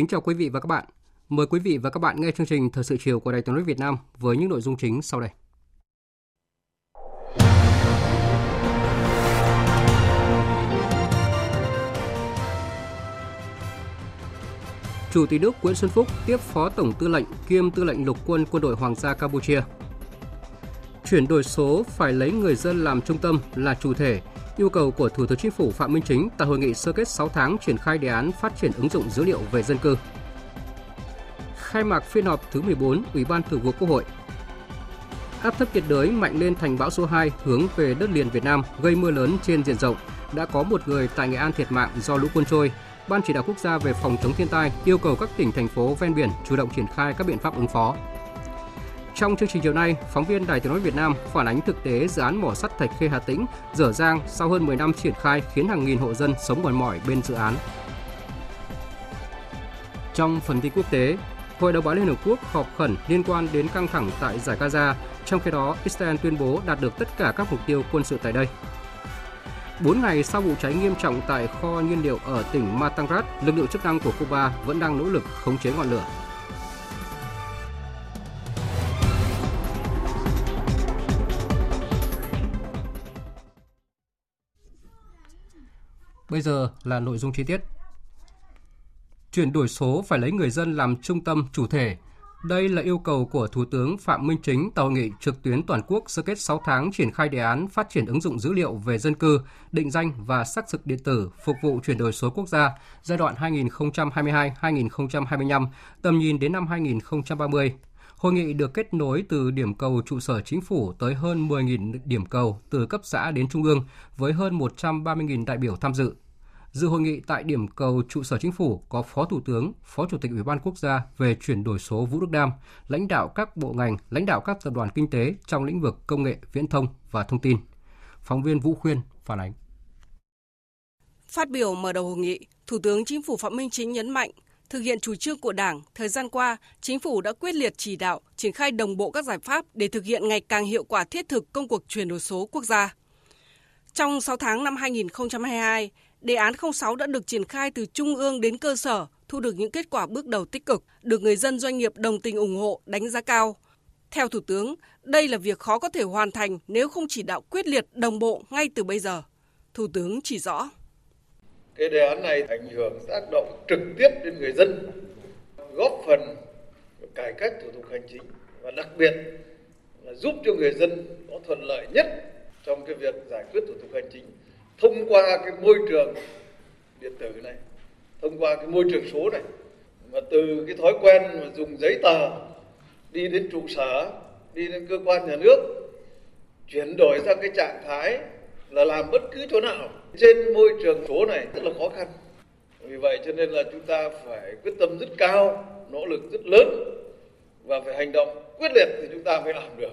Kính chào quý vị và các bạn. Mời quý vị và các bạn nghe chương trình Thời sự chiều của Đài Tiếng nói Việt Nam với những nội dung chính sau đây. Chủ tịch nước Nguyễn Xuân Phúc tiếp Phó Tổng Tư lệnh kiêm Tư lệnh Lục quân Quân đội Hoàng gia Campuchia. Chuyển đổi số phải lấy người dân làm trung tâm là chủ thể, yêu cầu của Thủ tướng Chính phủ Phạm Minh Chính tại hội nghị sơ kết 6 tháng triển khai đề án phát triển ứng dụng dữ liệu về dân cư. Khai mạc phiên họp thứ 14 Ủy ban Thường vụ Quốc hội. Áp thấp nhiệt đới mạnh lên thành bão số 2 hướng về đất liền Việt Nam, gây mưa lớn trên diện rộng. Đã có một người tại Nghệ An thiệt mạng do lũ cuốn trôi. Ban chỉ đạo quốc gia về phòng chống thiên tai yêu cầu các tỉnh, thành phố ven biển chủ động triển khai các biện pháp ứng phó. Trong chương trình chiều nay, phóng viên Đài Tiếng nói Việt Nam phản ánh thực tế dự án mỏ sắt Thạch Khê Hà Tĩnh dở dang sau hơn 10 năm triển khai khiến hàng nghìn hộ dân sống mòn mỏi bên dự án. Trong phần tin quốc tế, Hội đồng Bảo Liên Hợp Quốc họp khẩn liên quan đến căng thẳng tại giải Gaza, trong khi đó Israel tuyên bố đạt được tất cả các mục tiêu quân sự tại đây. 4 ngày sau vụ cháy nghiêm trọng tại kho nhiên liệu ở tỉnh Matangrat lực lượng chức năng của Cuba vẫn đang nỗ lực khống chế ngọn lửa. Bây giờ là nội dung chi tiết. Chuyển đổi số phải lấy người dân làm trung tâm chủ thể. Đây là yêu cầu của Thủ tướng Phạm Minh Chính tại hội nghị trực tuyến toàn quốc sơ kết 6 tháng triển khai đề án phát triển ứng dụng dữ liệu về dân cư, định danh và xác thực điện tử phục vụ chuyển đổi số quốc gia giai đoạn 2022-2025, tầm nhìn đến năm 2030. Hội nghị được kết nối từ điểm cầu trụ sở chính phủ tới hơn 10.000 điểm cầu từ cấp xã đến trung ương với hơn 130.000 đại biểu tham dự. Dự hội nghị tại điểm cầu trụ sở chính phủ có Phó Thủ tướng, Phó Chủ tịch Ủy ban Quốc gia về chuyển đổi số Vũ Đức Đam, lãnh đạo các bộ ngành, lãnh đạo các tập đoàn kinh tế trong lĩnh vực công nghệ, viễn thông và thông tin. Phóng viên Vũ Khuyên phản ánh. Phát biểu mở đầu hội nghị, Thủ tướng Chính phủ Phạm Minh Chính nhấn mạnh Thực hiện chủ trương của Đảng, thời gian qua, chính phủ đã quyết liệt chỉ đạo, triển khai đồng bộ các giải pháp để thực hiện ngày càng hiệu quả thiết thực công cuộc chuyển đổi số quốc gia. Trong 6 tháng năm 2022, đề án 06 đã được triển khai từ trung ương đến cơ sở, thu được những kết quả bước đầu tích cực, được người dân doanh nghiệp đồng tình ủng hộ, đánh giá cao. Theo Thủ tướng, đây là việc khó có thể hoàn thành nếu không chỉ đạo quyết liệt đồng bộ ngay từ bây giờ. Thủ tướng chỉ rõ cái đề án này ảnh hưởng, tác động trực tiếp đến người dân, góp phần cải cách thủ tục hành chính và đặc biệt là giúp cho người dân có thuận lợi nhất trong cái việc giải quyết thủ tục hành chính thông qua cái môi trường điện tử này, thông qua cái môi trường số này. Mà từ cái thói quen mà dùng giấy tờ, đi đến trụ sở, đi đến cơ quan nhà nước, chuyển đổi sang cái trạng thái là làm bất cứ chỗ nào trên môi trường số này rất là khó khăn. Vì vậy cho nên là chúng ta phải quyết tâm rất cao nỗ lực rất lớn và phải hành động quyết liệt thì chúng ta mới làm được.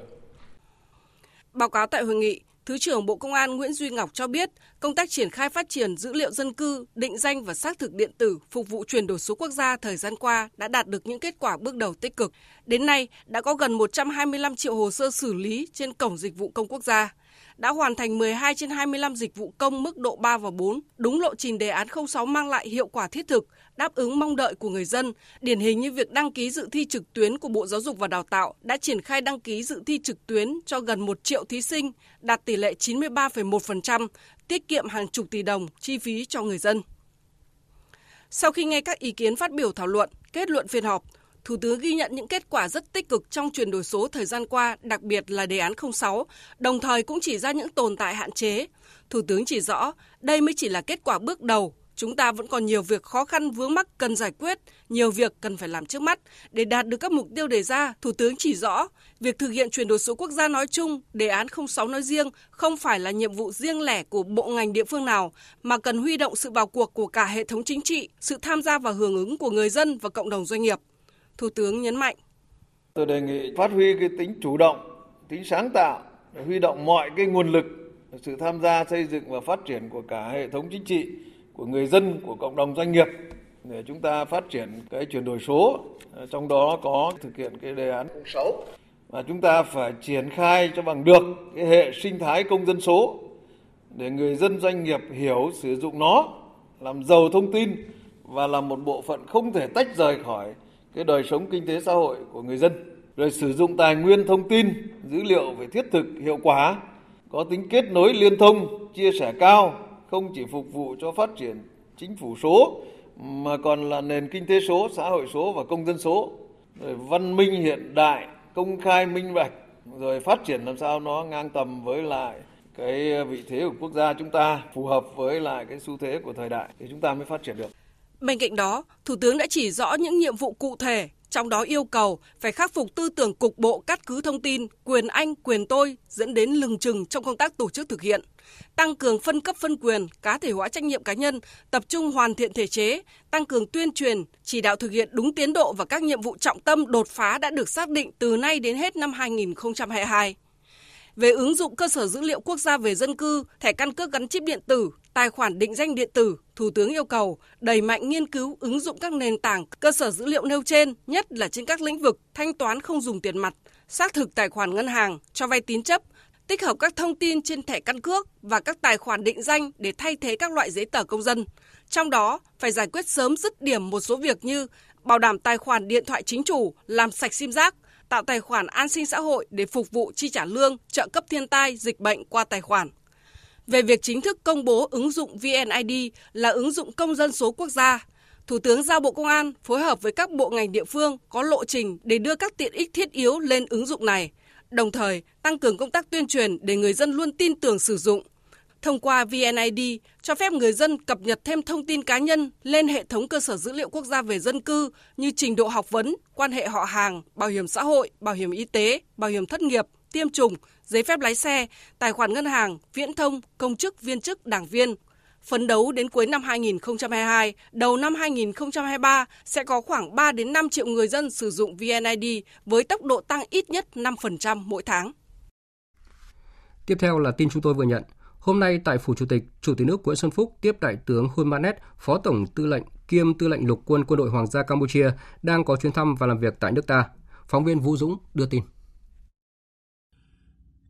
Báo cáo tại hội nghị Thứ trưởng Bộ Công an Nguyễn Duy Ngọc cho biết, công tác triển khai phát triển dữ liệu dân cư, định danh và xác thực điện tử phục vụ chuyển đổi số quốc gia thời gian qua đã đạt được những kết quả bước đầu tích cực. Đến nay, đã có gần 125 triệu hồ sơ xử lý trên cổng dịch vụ công quốc gia đã hoàn thành 12 trên 25 dịch vụ công mức độ 3 và 4, đúng lộ trình đề án 06 mang lại hiệu quả thiết thực, đáp ứng mong đợi của người dân, điển hình như việc đăng ký dự thi trực tuyến của Bộ Giáo dục và Đào tạo đã triển khai đăng ký dự thi trực tuyến cho gần 1 triệu thí sinh, đạt tỷ lệ 93,1%, tiết kiệm hàng chục tỷ đồng chi phí cho người dân. Sau khi nghe các ý kiến phát biểu thảo luận, kết luận phiên họp, Thủ tướng ghi nhận những kết quả rất tích cực trong chuyển đổi số thời gian qua, đặc biệt là đề án 06, đồng thời cũng chỉ ra những tồn tại hạn chế. Thủ tướng chỉ rõ, đây mới chỉ là kết quả bước đầu, chúng ta vẫn còn nhiều việc khó khăn vướng mắc cần giải quyết, nhiều việc cần phải làm trước mắt. Để đạt được các mục tiêu đề ra, Thủ tướng chỉ rõ, việc thực hiện chuyển đổi số quốc gia nói chung, đề án 06 nói riêng không phải là nhiệm vụ riêng lẻ của bộ ngành địa phương nào, mà cần huy động sự vào cuộc của cả hệ thống chính trị, sự tham gia và hưởng ứng của người dân và cộng đồng doanh nghiệp. Thủ tướng nhấn mạnh. Tôi đề nghị phát huy cái tính chủ động, tính sáng tạo, huy động mọi cái nguồn lực, sự tham gia xây dựng và phát triển của cả hệ thống chính trị, của người dân, của cộng đồng doanh nghiệp để chúng ta phát triển cái chuyển đổi số, ờ, trong đó có thực hiện cái đề án 06 và chúng ta phải triển khai cho bằng được cái hệ sinh thái công dân số để người dân doanh nghiệp hiểu sử dụng nó làm giàu thông tin và là một bộ phận không thể tách rời khỏi cái đời sống kinh tế xã hội của người dân, rồi sử dụng tài nguyên thông tin, dữ liệu phải thiết thực, hiệu quả, có tính kết nối liên thông, chia sẻ cao, không chỉ phục vụ cho phát triển chính phủ số, mà còn là nền kinh tế số, xã hội số và công dân số rồi văn minh hiện đại, công khai minh bạch, rồi phát triển làm sao nó ngang tầm với lại cái vị thế của quốc gia chúng ta, phù hợp với lại cái xu thế của thời đại thì chúng ta mới phát triển được. Bên cạnh đó, Thủ tướng đã chỉ rõ những nhiệm vụ cụ thể, trong đó yêu cầu phải khắc phục tư tưởng cục bộ cắt cứ thông tin, quyền anh, quyền tôi dẫn đến lừng chừng trong công tác tổ chức thực hiện. Tăng cường phân cấp phân quyền, cá thể hóa trách nhiệm cá nhân, tập trung hoàn thiện thể chế, tăng cường tuyên truyền, chỉ đạo thực hiện đúng tiến độ và các nhiệm vụ trọng tâm đột phá đã được xác định từ nay đến hết năm 2022 về ứng dụng cơ sở dữ liệu quốc gia về dân cư, thẻ căn cước gắn chip điện tử, tài khoản định danh điện tử, Thủ tướng yêu cầu đẩy mạnh nghiên cứu ứng dụng các nền tảng cơ sở dữ liệu nêu trên, nhất là trên các lĩnh vực thanh toán không dùng tiền mặt, xác thực tài khoản ngân hàng, cho vay tín chấp, tích hợp các thông tin trên thẻ căn cước và các tài khoản định danh để thay thế các loại giấy tờ công dân. Trong đó, phải giải quyết sớm dứt điểm một số việc như bảo đảm tài khoản điện thoại chính chủ, làm sạch sim giác, tạo tài khoản an sinh xã hội để phục vụ chi trả lương, trợ cấp thiên tai, dịch bệnh qua tài khoản. Về việc chính thức công bố ứng dụng VNID là ứng dụng công dân số quốc gia, Thủ tướng giao Bộ Công an phối hợp với các bộ ngành địa phương có lộ trình để đưa các tiện ích thiết yếu lên ứng dụng này, đồng thời tăng cường công tác tuyên truyền để người dân luôn tin tưởng sử dụng. Thông qua VNID cho phép người dân cập nhật thêm thông tin cá nhân lên hệ thống cơ sở dữ liệu quốc gia về dân cư như trình độ học vấn, quan hệ họ hàng, bảo hiểm xã hội, bảo hiểm y tế, bảo hiểm thất nghiệp, tiêm chủng, giấy phép lái xe, tài khoản ngân hàng, viễn thông, công chức, viên chức, đảng viên. Phấn đấu đến cuối năm 2022, đầu năm 2023 sẽ có khoảng 3 đến 5 triệu người dân sử dụng VNID với tốc độ tăng ít nhất 5% mỗi tháng. Tiếp theo là tin chúng tôi vừa nhận. Hôm nay tại Phủ Chủ tịch, Chủ tịch nước Nguyễn Xuân Phúc tiếp Đại tướng Hun Manet, Phó Tổng Tư lệnh kiêm Tư lệnh Lục quân Quân đội Hoàng gia Campuchia đang có chuyến thăm và làm việc tại nước ta. Phóng viên Vũ Dũng đưa tin.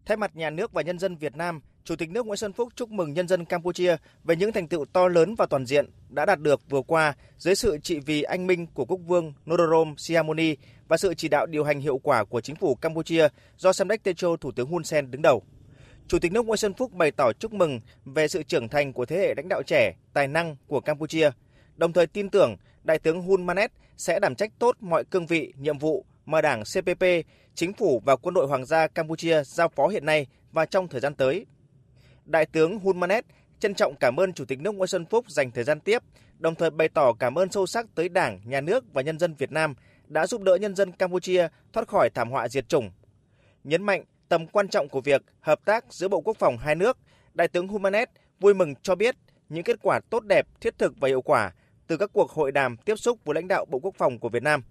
Thay mặt nhà nước và nhân dân Việt Nam, Chủ tịch nước Nguyễn Xuân Phúc chúc mừng nhân dân Campuchia về những thành tựu to lớn và toàn diện đã đạt được vừa qua dưới sự trị vì anh minh của quốc vương Norodom Sihamoni và sự chỉ đạo điều hành hiệu quả của chính phủ Campuchia do Samdech Techo Thủ tướng Hun Sen đứng đầu. Chủ tịch nước Nguyễn Xuân Phúc bày tỏ chúc mừng về sự trưởng thành của thế hệ lãnh đạo trẻ, tài năng của Campuchia, đồng thời tin tưởng Đại tướng Hun Manet sẽ đảm trách tốt mọi cương vị, nhiệm vụ mà Đảng CPP, Chính phủ và Quân đội Hoàng gia Campuchia giao phó hiện nay và trong thời gian tới. Đại tướng Hun Manet trân trọng cảm ơn Chủ tịch nước Nguyễn Xuân Phúc dành thời gian tiếp, đồng thời bày tỏ cảm ơn sâu sắc tới Đảng, Nhà nước và nhân dân Việt Nam đã giúp đỡ nhân dân Campuchia thoát khỏi thảm họa diệt chủng. Nhấn mạnh tầm quan trọng của việc hợp tác giữa Bộ Quốc phòng hai nước, Đại tướng Humanet vui mừng cho biết những kết quả tốt đẹp, thiết thực và hiệu quả từ các cuộc hội đàm tiếp xúc với lãnh đạo Bộ Quốc phòng của Việt Nam.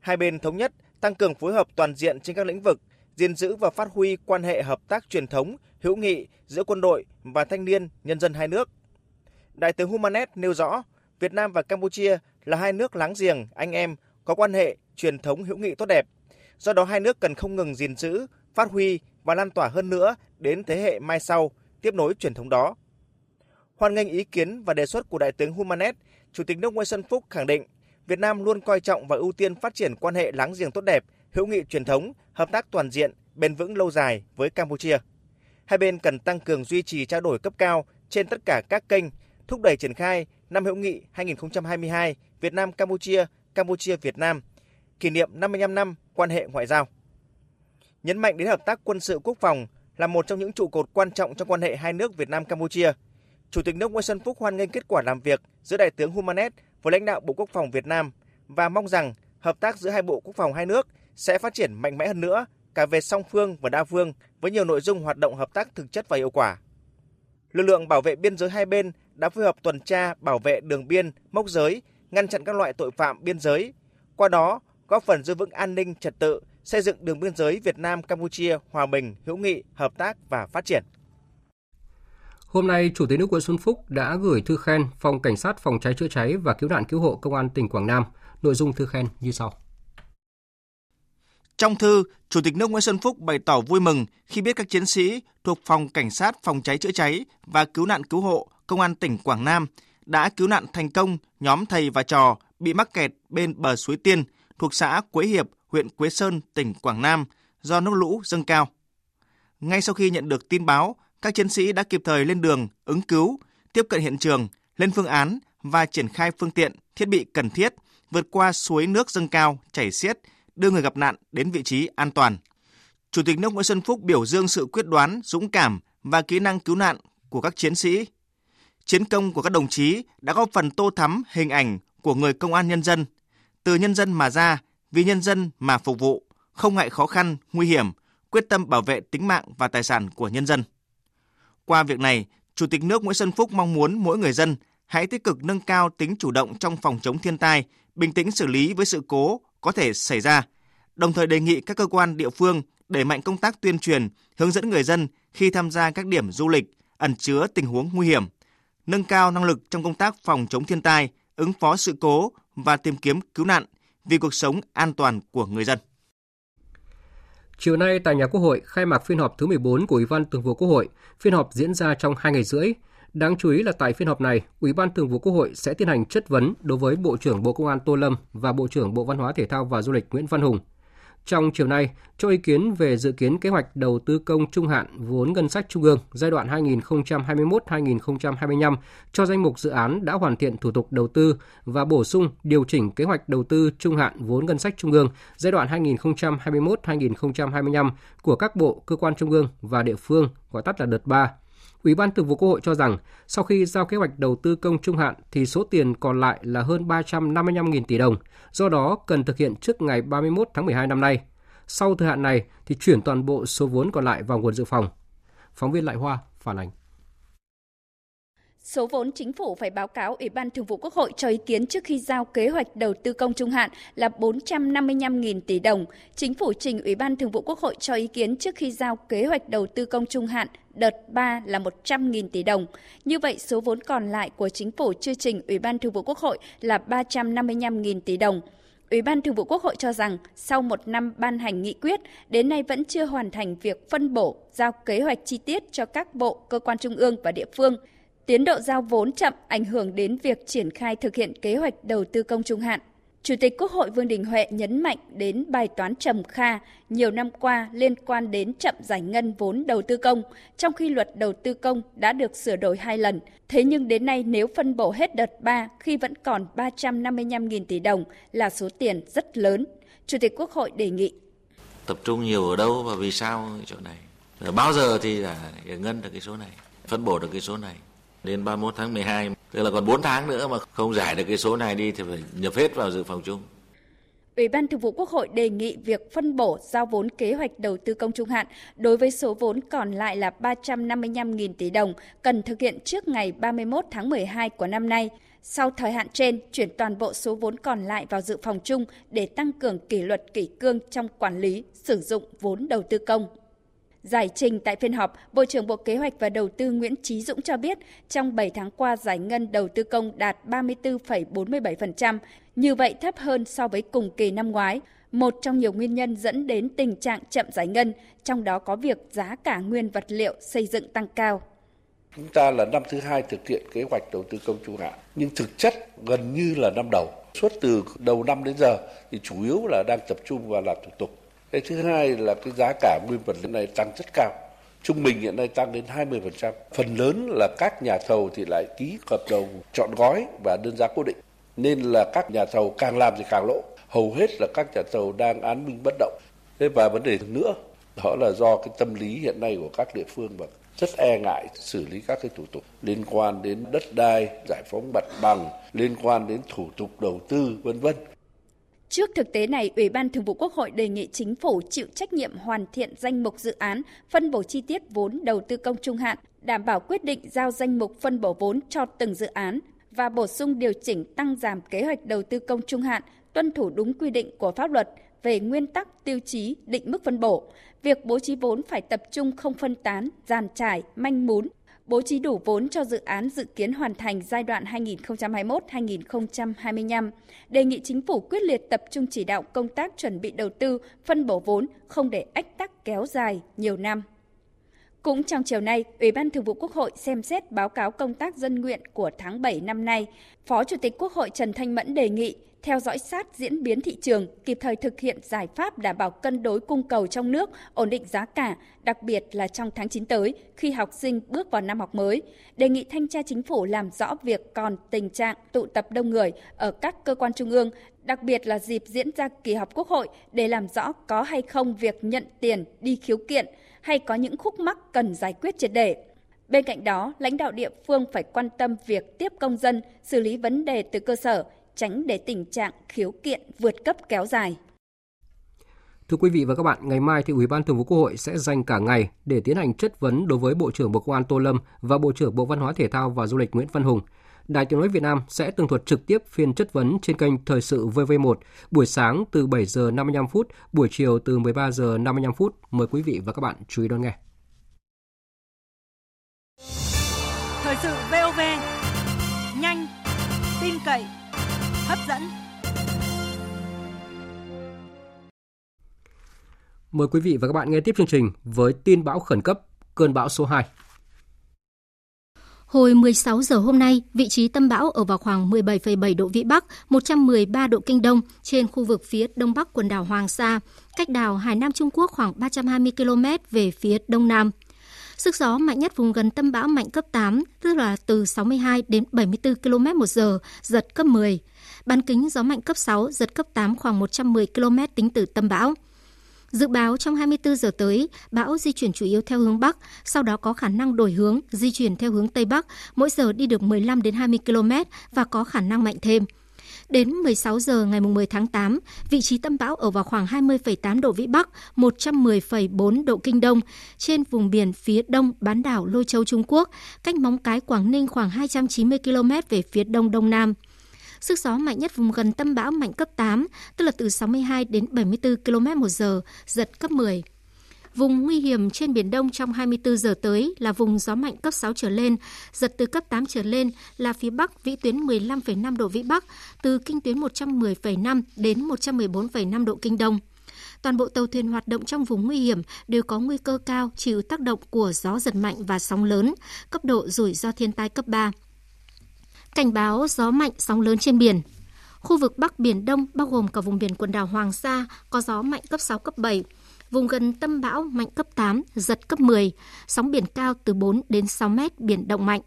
Hai bên thống nhất tăng cường phối hợp toàn diện trên các lĩnh vực, gìn giữ và phát huy quan hệ hợp tác truyền thống, hữu nghị giữa quân đội và thanh niên nhân dân hai nước. Đại tướng Humanet nêu rõ, Việt Nam và Campuchia là hai nước láng giềng, anh em có quan hệ truyền thống hữu nghị tốt đẹp. Do đó hai nước cần không ngừng gìn giữ, phát huy và lan tỏa hơn nữa đến thế hệ mai sau, tiếp nối truyền thống đó. Hoan nghênh ý kiến và đề xuất của Đại tướng Humanet, Chủ tịch nước Nguyễn Xuân Phúc khẳng định Việt Nam luôn coi trọng và ưu tiên phát triển quan hệ láng giềng tốt đẹp, hữu nghị truyền thống, hợp tác toàn diện, bền vững lâu dài với Campuchia. Hai bên cần tăng cường duy trì trao đổi cấp cao trên tất cả các kênh, thúc đẩy triển khai năm hữu nghị 2022 Việt Nam Campuchia, Campuchia Việt Nam kỷ niệm 55 năm quan hệ ngoại giao. Nhấn mạnh đến hợp tác quân sự quốc phòng là một trong những trụ cột quan trọng trong quan hệ hai nước Việt Nam Campuchia. Chủ tịch nước Nguyễn Xuân Phúc hoan nghênh kết quả làm việc giữa Đại tướng Humanet với lãnh đạo Bộ Quốc phòng Việt Nam và mong rằng hợp tác giữa hai bộ quốc phòng hai nước sẽ phát triển mạnh mẽ hơn nữa cả về song phương và đa phương với nhiều nội dung hoạt động hợp tác thực chất và hiệu quả. Lực lượng bảo vệ biên giới hai bên đã phối hợp tuần tra bảo vệ đường biên, mốc giới, ngăn chặn các loại tội phạm biên giới. Qua đó, góp phần giữ vững an ninh trật tự, xây dựng đường biên giới Việt Nam Campuchia hòa bình, hữu nghị, hợp tác và phát triển. Hôm nay, Chủ tịch nước Nguyễn Xuân Phúc đã gửi thư khen Phòng Cảnh sát Phòng cháy chữa cháy và Cứu nạn Cứu hộ Công an tỉnh Quảng Nam. Nội dung thư khen như sau. Trong thư, Chủ tịch nước Nguyễn Xuân Phúc bày tỏ vui mừng khi biết các chiến sĩ thuộc Phòng Cảnh sát Phòng cháy chữa cháy và Cứu nạn Cứu hộ Công an tỉnh Quảng Nam đã cứu nạn thành công nhóm thầy và trò bị mắc kẹt bên bờ suối Tiên thuộc xã Quế Hiệp, huyện Quế Sơn, tỉnh Quảng Nam do nước lũ dâng cao. Ngay sau khi nhận được tin báo, các chiến sĩ đã kịp thời lên đường ứng cứu, tiếp cận hiện trường, lên phương án và triển khai phương tiện, thiết bị cần thiết vượt qua suối nước dâng cao chảy xiết, đưa người gặp nạn đến vị trí an toàn. Chủ tịch nước Nguyễn Xuân Phúc biểu dương sự quyết đoán, dũng cảm và kỹ năng cứu nạn của các chiến sĩ. Chiến công của các đồng chí đã góp phần tô thắm hình ảnh của người công an nhân dân, từ nhân dân mà ra, vì nhân dân mà phục vụ, không ngại khó khăn, nguy hiểm, quyết tâm bảo vệ tính mạng và tài sản của nhân dân. Qua việc này, Chủ tịch nước Nguyễn Xuân Phúc mong muốn mỗi người dân hãy tích cực nâng cao tính chủ động trong phòng chống thiên tai, bình tĩnh xử lý với sự cố có thể xảy ra, đồng thời đề nghị các cơ quan địa phương đẩy mạnh công tác tuyên truyền, hướng dẫn người dân khi tham gia các điểm du lịch ẩn chứa tình huống nguy hiểm, nâng cao năng lực trong công tác phòng chống thiên tai, ứng phó sự cố và tìm kiếm cứu nạn vì cuộc sống an toàn của người dân. Chiều nay tại nhà Quốc hội khai mạc phiên họp thứ 14 của Ủy ban Thường vụ Quốc hội. Phiên họp diễn ra trong 2 ngày rưỡi. Đáng chú ý là tại phiên họp này, Ủy ban Thường vụ Quốc hội sẽ tiến hành chất vấn đối với Bộ trưởng Bộ Công an Tô Lâm và Bộ trưởng Bộ Văn hóa Thể thao và Du lịch Nguyễn Văn Hùng. Trong chiều nay, cho ý kiến về dự kiến kế hoạch đầu tư công trung hạn vốn ngân sách trung ương giai đoạn 2021-2025 cho danh mục dự án đã hoàn thiện thủ tục đầu tư và bổ sung điều chỉnh kế hoạch đầu tư trung hạn vốn ngân sách trung ương giai đoạn 2021-2025 của các bộ, cơ quan trung ương và địa phương, gọi tắt là đợt 3 Ủy ban Thường vụ Quốc hội cho rằng sau khi giao kế hoạch đầu tư công trung hạn thì số tiền còn lại là hơn 355.000 tỷ đồng, do đó cần thực hiện trước ngày 31 tháng 12 năm nay. Sau thời hạn này thì chuyển toàn bộ số vốn còn lại vào nguồn dự phòng. Phóng viên Lại Hoa phản ánh. Số vốn chính phủ phải báo cáo Ủy ban Thường vụ Quốc hội cho ý kiến trước khi giao kế hoạch đầu tư công trung hạn là 455.000 tỷ đồng. Chính phủ trình Ủy ban Thường vụ Quốc hội cho ý kiến trước khi giao kế hoạch đầu tư công trung hạn đợt 3 là 100.000 tỷ đồng. Như vậy, số vốn còn lại của chính phủ chưa trình Ủy ban Thường vụ Quốc hội là 355.000 tỷ đồng. Ủy ban Thường vụ Quốc hội cho rằng sau một năm ban hành nghị quyết, đến nay vẫn chưa hoàn thành việc phân bổ, giao kế hoạch chi tiết cho các bộ, cơ quan trung ương và địa phương – Tiến độ giao vốn chậm ảnh hưởng đến việc triển khai thực hiện kế hoạch đầu tư công trung hạn. Chủ tịch Quốc hội Vương Đình Huệ nhấn mạnh đến bài toán trầm kha nhiều năm qua liên quan đến chậm giải ngân vốn đầu tư công, trong khi luật đầu tư công đã được sửa đổi hai lần. Thế nhưng đến nay nếu phân bổ hết đợt 3 khi vẫn còn 355.000 tỷ đồng là số tiền rất lớn. Chủ tịch Quốc hội đề nghị. Tập trung nhiều ở đâu và vì sao chỗ này? Bao giờ thì là giải ngân được cái số này, phân bổ được cái số này đến 31 tháng 12 tức là còn 4 tháng nữa mà không giải được cái số này đi thì phải nhập hết vào dự phòng chung Ủy ban Thường vụ Quốc hội đề nghị việc phân bổ giao vốn kế hoạch đầu tư công trung hạn đối với số vốn còn lại là 355.000 tỷ đồng cần thực hiện trước ngày 31 tháng 12 của năm nay. Sau thời hạn trên, chuyển toàn bộ số vốn còn lại vào dự phòng chung để tăng cường kỷ luật kỷ cương trong quản lý, sử dụng vốn đầu tư công. Giải trình tại phiên họp, Bộ trưởng Bộ Kế hoạch và Đầu tư Nguyễn Trí Dũng cho biết, trong 7 tháng qua giải ngân đầu tư công đạt 34,47%, như vậy thấp hơn so với cùng kỳ năm ngoái. Một trong nhiều nguyên nhân dẫn đến tình trạng chậm giải ngân, trong đó có việc giá cả nguyên vật liệu xây dựng tăng cao. Chúng ta là năm thứ hai thực hiện kế hoạch đầu tư công trung hạn, nhưng thực chất gần như là năm đầu. Suốt từ đầu năm đến giờ thì chủ yếu là đang tập trung vào làm thủ tục cái thứ hai là cái giá cả nguyên vật liệu này tăng rất cao trung bình hiện nay tăng đến 20%. Phần lớn là các nhà thầu thì lại ký hợp đồng chọn gói và đơn giá cố định. Nên là các nhà thầu càng làm thì càng lỗ. hầu hết là các nhà thầu đang án minh bất động. Thế và vấn đề nữa đó là do cái tâm lý hiện nay của các địa phương và rất e ngại xử lý các cái thủ tục liên quan đến đất đai, giải phóng mặt bằng, liên quan đến thủ tục đầu tư vân vân. Trước thực tế này, Ủy ban Thường vụ Quốc hội đề nghị chính phủ chịu trách nhiệm hoàn thiện danh mục dự án, phân bổ chi tiết vốn đầu tư công trung hạn, đảm bảo quyết định giao danh mục phân bổ vốn cho từng dự án và bổ sung điều chỉnh tăng giảm kế hoạch đầu tư công trung hạn, tuân thủ đúng quy định của pháp luật về nguyên tắc, tiêu chí, định mức phân bổ. Việc bố trí vốn phải tập trung không phân tán, giàn trải, manh mún, bố trí đủ vốn cho dự án dự kiến hoàn thành giai đoạn 2021-2025. Đề nghị chính phủ quyết liệt tập trung chỉ đạo công tác chuẩn bị đầu tư, phân bổ vốn, không để ách tắc kéo dài nhiều năm. Cũng trong chiều nay, Ủy ban Thường vụ Quốc hội xem xét báo cáo công tác dân nguyện của tháng 7 năm nay. Phó Chủ tịch Quốc hội Trần Thanh Mẫn đề nghị theo dõi sát diễn biến thị trường, kịp thời thực hiện giải pháp đảm bảo cân đối cung cầu trong nước, ổn định giá cả, đặc biệt là trong tháng 9 tới khi học sinh bước vào năm học mới. Đề nghị thanh tra chính phủ làm rõ việc còn tình trạng tụ tập đông người ở các cơ quan trung ương, đặc biệt là dịp diễn ra kỳ họp Quốc hội để làm rõ có hay không việc nhận tiền đi khiếu kiện hay có những khúc mắc cần giải quyết triệt để. Bên cạnh đó, lãnh đạo địa phương phải quan tâm việc tiếp công dân, xử lý vấn đề từ cơ sở, tránh để tình trạng khiếu kiện vượt cấp kéo dài. Thưa quý vị và các bạn, ngày mai thì Ủy ban Thường vụ Quốc hội sẽ dành cả ngày để tiến hành chất vấn đối với Bộ trưởng Bộ Công an Tô Lâm và Bộ trưởng Bộ Văn hóa Thể thao và Du lịch Nguyễn Văn Hùng. Đài Tiếng nói Việt Nam sẽ tường thuật trực tiếp phiên chất vấn trên kênh Thời sự VV1 buổi sáng từ 7 giờ 55 phút, buổi chiều từ 13 giờ 55 phút. Mời quý vị và các bạn chú ý đón nghe. Thời sự VOV nhanh, tin cậy, hấp dẫn. Mời quý vị và các bạn nghe tiếp chương trình với tin bão khẩn cấp cơn bão số 2. Hồi 16 giờ hôm nay, vị trí tâm bão ở vào khoảng 17,7 độ Vĩ Bắc, 113 độ Kinh Đông trên khu vực phía đông bắc quần đảo Hoàng Sa, cách đảo Hải Nam Trung Quốc khoảng 320 km về phía đông nam. Sức gió mạnh nhất vùng gần tâm bão mạnh cấp 8, tức là từ 62 đến 74 km một giờ, giật cấp 10. Bán kính gió mạnh cấp 6, giật cấp 8 khoảng 110 km tính từ tâm bão. Dự báo trong 24 giờ tới, bão di chuyển chủ yếu theo hướng Bắc, sau đó có khả năng đổi hướng, di chuyển theo hướng Tây Bắc, mỗi giờ đi được 15 đến 20 km và có khả năng mạnh thêm. Đến 16 giờ ngày 10 tháng 8, vị trí tâm bão ở vào khoảng 20,8 độ Vĩ Bắc, 110,4 độ Kinh Đông, trên vùng biển phía đông bán đảo Lôi Châu Trung Quốc, cách Móng Cái Quảng Ninh khoảng 290 km về phía đông đông nam. Sức gió mạnh nhất vùng gần tâm bão mạnh cấp 8, tức là từ 62 đến 74 km một giờ, giật cấp 10. Vùng nguy hiểm trên Biển Đông trong 24 giờ tới là vùng gió mạnh cấp 6 trở lên, giật từ cấp 8 trở lên là phía Bắc vĩ tuyến 15,5 độ Vĩ Bắc, từ kinh tuyến 110,5 đến 114,5 độ Kinh Đông. Toàn bộ tàu thuyền hoạt động trong vùng nguy hiểm đều có nguy cơ cao chịu tác động của gió giật mạnh và sóng lớn, cấp độ rủi ro thiên tai cấp 3. Cảnh báo gió mạnh sóng lớn trên biển. Khu vực Bắc Biển Đông bao gồm cả vùng biển quần đảo Hoàng Sa có gió mạnh cấp 6, cấp 7. Vùng gần tâm bão mạnh cấp 8, giật cấp 10, sóng biển cao từ 4 đến 6 mét, biển động mạnh.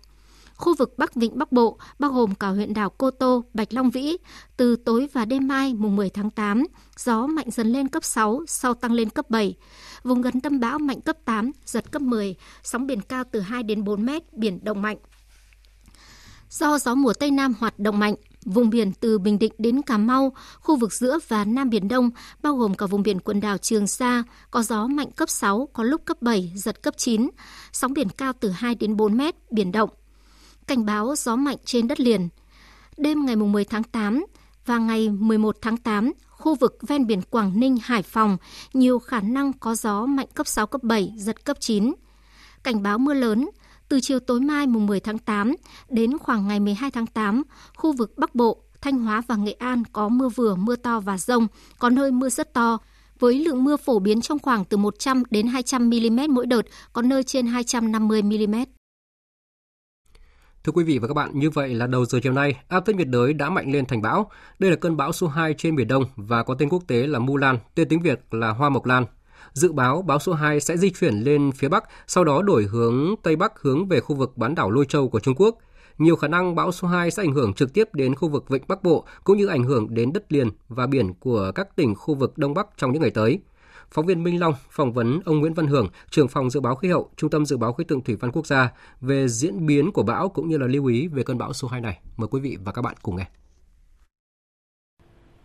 Khu vực Bắc Vịnh Bắc Bộ, bao gồm cả huyện đảo Cô Tô, Bạch Long Vĩ, từ tối và đêm mai mùng 10 tháng 8, gió mạnh dần lên cấp 6, sau tăng lên cấp 7. Vùng gần tâm bão mạnh cấp 8, giật cấp 10, sóng biển cao từ 2 đến 4 mét, biển động mạnh. Do gió mùa Tây Nam hoạt động mạnh, vùng biển từ Bình Định đến Cà Mau, khu vực giữa và Nam Biển Đông, bao gồm cả vùng biển quần đảo Trường Sa, có gió mạnh cấp 6, có lúc cấp 7, giật cấp 9, sóng biển cao từ 2 đến 4 mét, biển động. Cảnh báo gió mạnh trên đất liền. Đêm ngày 10 tháng 8 và ngày 11 tháng 8, khu vực ven biển Quảng Ninh, Hải Phòng, nhiều khả năng có gió mạnh cấp 6, cấp 7, giật cấp 9. Cảnh báo mưa lớn, từ chiều tối mai mùng 10 tháng 8 đến khoảng ngày 12 tháng 8, khu vực Bắc Bộ, Thanh Hóa và Nghệ An có mưa vừa, mưa to và rông, có nơi mưa rất to, với lượng mưa phổ biến trong khoảng từ 100 đến 200 mm mỗi đợt, có nơi trên 250 mm. Thưa quý vị và các bạn, như vậy là đầu giờ chiều nay, áp thấp nhiệt đới đã mạnh lên thành bão. Đây là cơn bão số 2 trên Biển Đông và có tên quốc tế là Mu Lan, tên tiếng Việt là Hoa Mộc Lan. Dự báo bão số 2 sẽ di chuyển lên phía Bắc, sau đó đổi hướng Tây Bắc hướng về khu vực bán đảo Lôi Châu của Trung Quốc. nhiều khả năng bão số 2 sẽ ảnh hưởng trực tiếp đến khu vực Vịnh Bắc Bộ cũng như ảnh hưởng đến đất liền và biển của các tỉnh khu vực Đông Bắc trong những ngày tới. Phóng viên Minh Long phỏng vấn ông Nguyễn Văn Hưởng, trưởng phòng dự báo khí hậu, Trung tâm dự báo khí tượng thủy văn quốc gia về diễn biến của bão cũng như là lưu ý về cơn bão số 2 này. Mời quý vị và các bạn cùng nghe.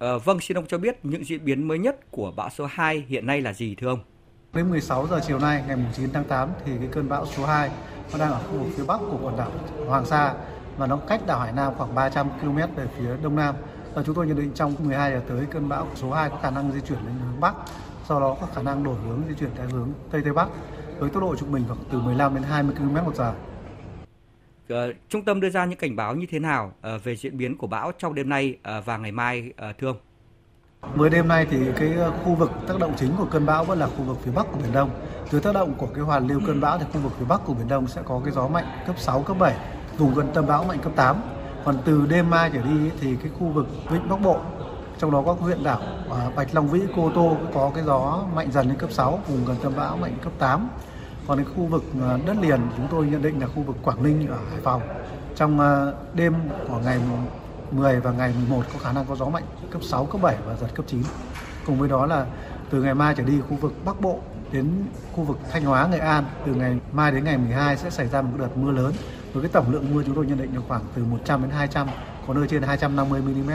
À, vâng, xin ông cho biết những diễn biến mới nhất của bão số 2 hiện nay là gì thưa ông? Đến 16 giờ chiều nay ngày 9 tháng 8 thì cái cơn bão số 2 nó đang ở khu vực phía bắc của quần đảo Hoàng Sa và nó cách đảo Hải Nam khoảng 300 km về phía đông nam. Và chúng tôi nhận định trong 12 giờ tới cơn bão số 2 có khả năng di chuyển lên hướng bắc, sau đó có khả năng đổi hướng di chuyển theo hướng tây tây bắc với tốc độ trung bình khoảng từ 15 đến 20 km một giờ. Ờ, trung tâm đưa ra những cảnh báo như thế nào ờ, về diễn biến của bão trong đêm nay ờ, và ngày mai thưa ông? Mới đêm nay thì cái khu vực tác động chính của cơn bão vẫn là khu vực phía bắc của biển Đông. Dưới tác động của cái hoàn lưu cơn bão thì khu vực phía bắc của biển Đông sẽ có cái gió mạnh cấp 6, cấp 7, vùng gần tâm bão mạnh cấp 8. Còn từ đêm mai trở đi thì cái khu vực vịnh Bắc Bộ trong đó có huyện đảo Bạch Long Vĩ, Cô Tô có cái gió mạnh dần lên cấp 6, vùng gần tâm bão mạnh cấp 8 còn cái khu vực à, đất liền chúng tôi nhận định là khu vực Quảng Ninh ở Hải Phòng trong à, đêm của ngày 10 và ngày 11 có khả năng có gió mạnh cấp 6, cấp 7 và giật cấp 9. Cùng với đó là từ ngày mai trở đi khu vực Bắc Bộ đến khu vực Thanh Hóa, Nghệ An từ ngày mai đến ngày 12 sẽ xảy ra một đợt mưa lớn với cái tổng lượng mưa chúng tôi nhận định là khoảng từ 100 đến 200, có nơi trên 250 mm.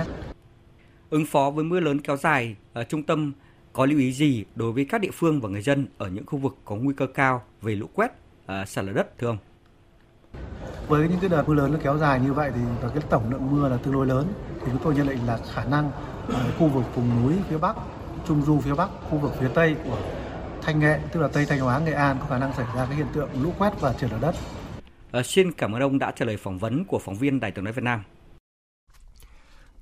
Ứng phó với mưa lớn kéo dài, ở trung tâm có lưu ý gì đối với các địa phương và người dân ở những khu vực có nguy cơ cao về lũ quét, à, sạt lở đất thưa ông? Với những cái đợt mưa lớn nó kéo dài như vậy thì và cái tổng lượng mưa là tương đối lớn thì chúng tôi nhận định là khả năng ở khu vực vùng núi phía Bắc, Trung Du phía Bắc, khu vực phía Tây của Thanh Nghệ, tức là Tây Thanh Hóa, Nghệ An có khả năng xảy ra cái hiện tượng lũ quét và trượt lở đất. À, xin cảm ơn ông đã trả lời phỏng vấn của phóng viên Đài tiếng nói Việt Nam.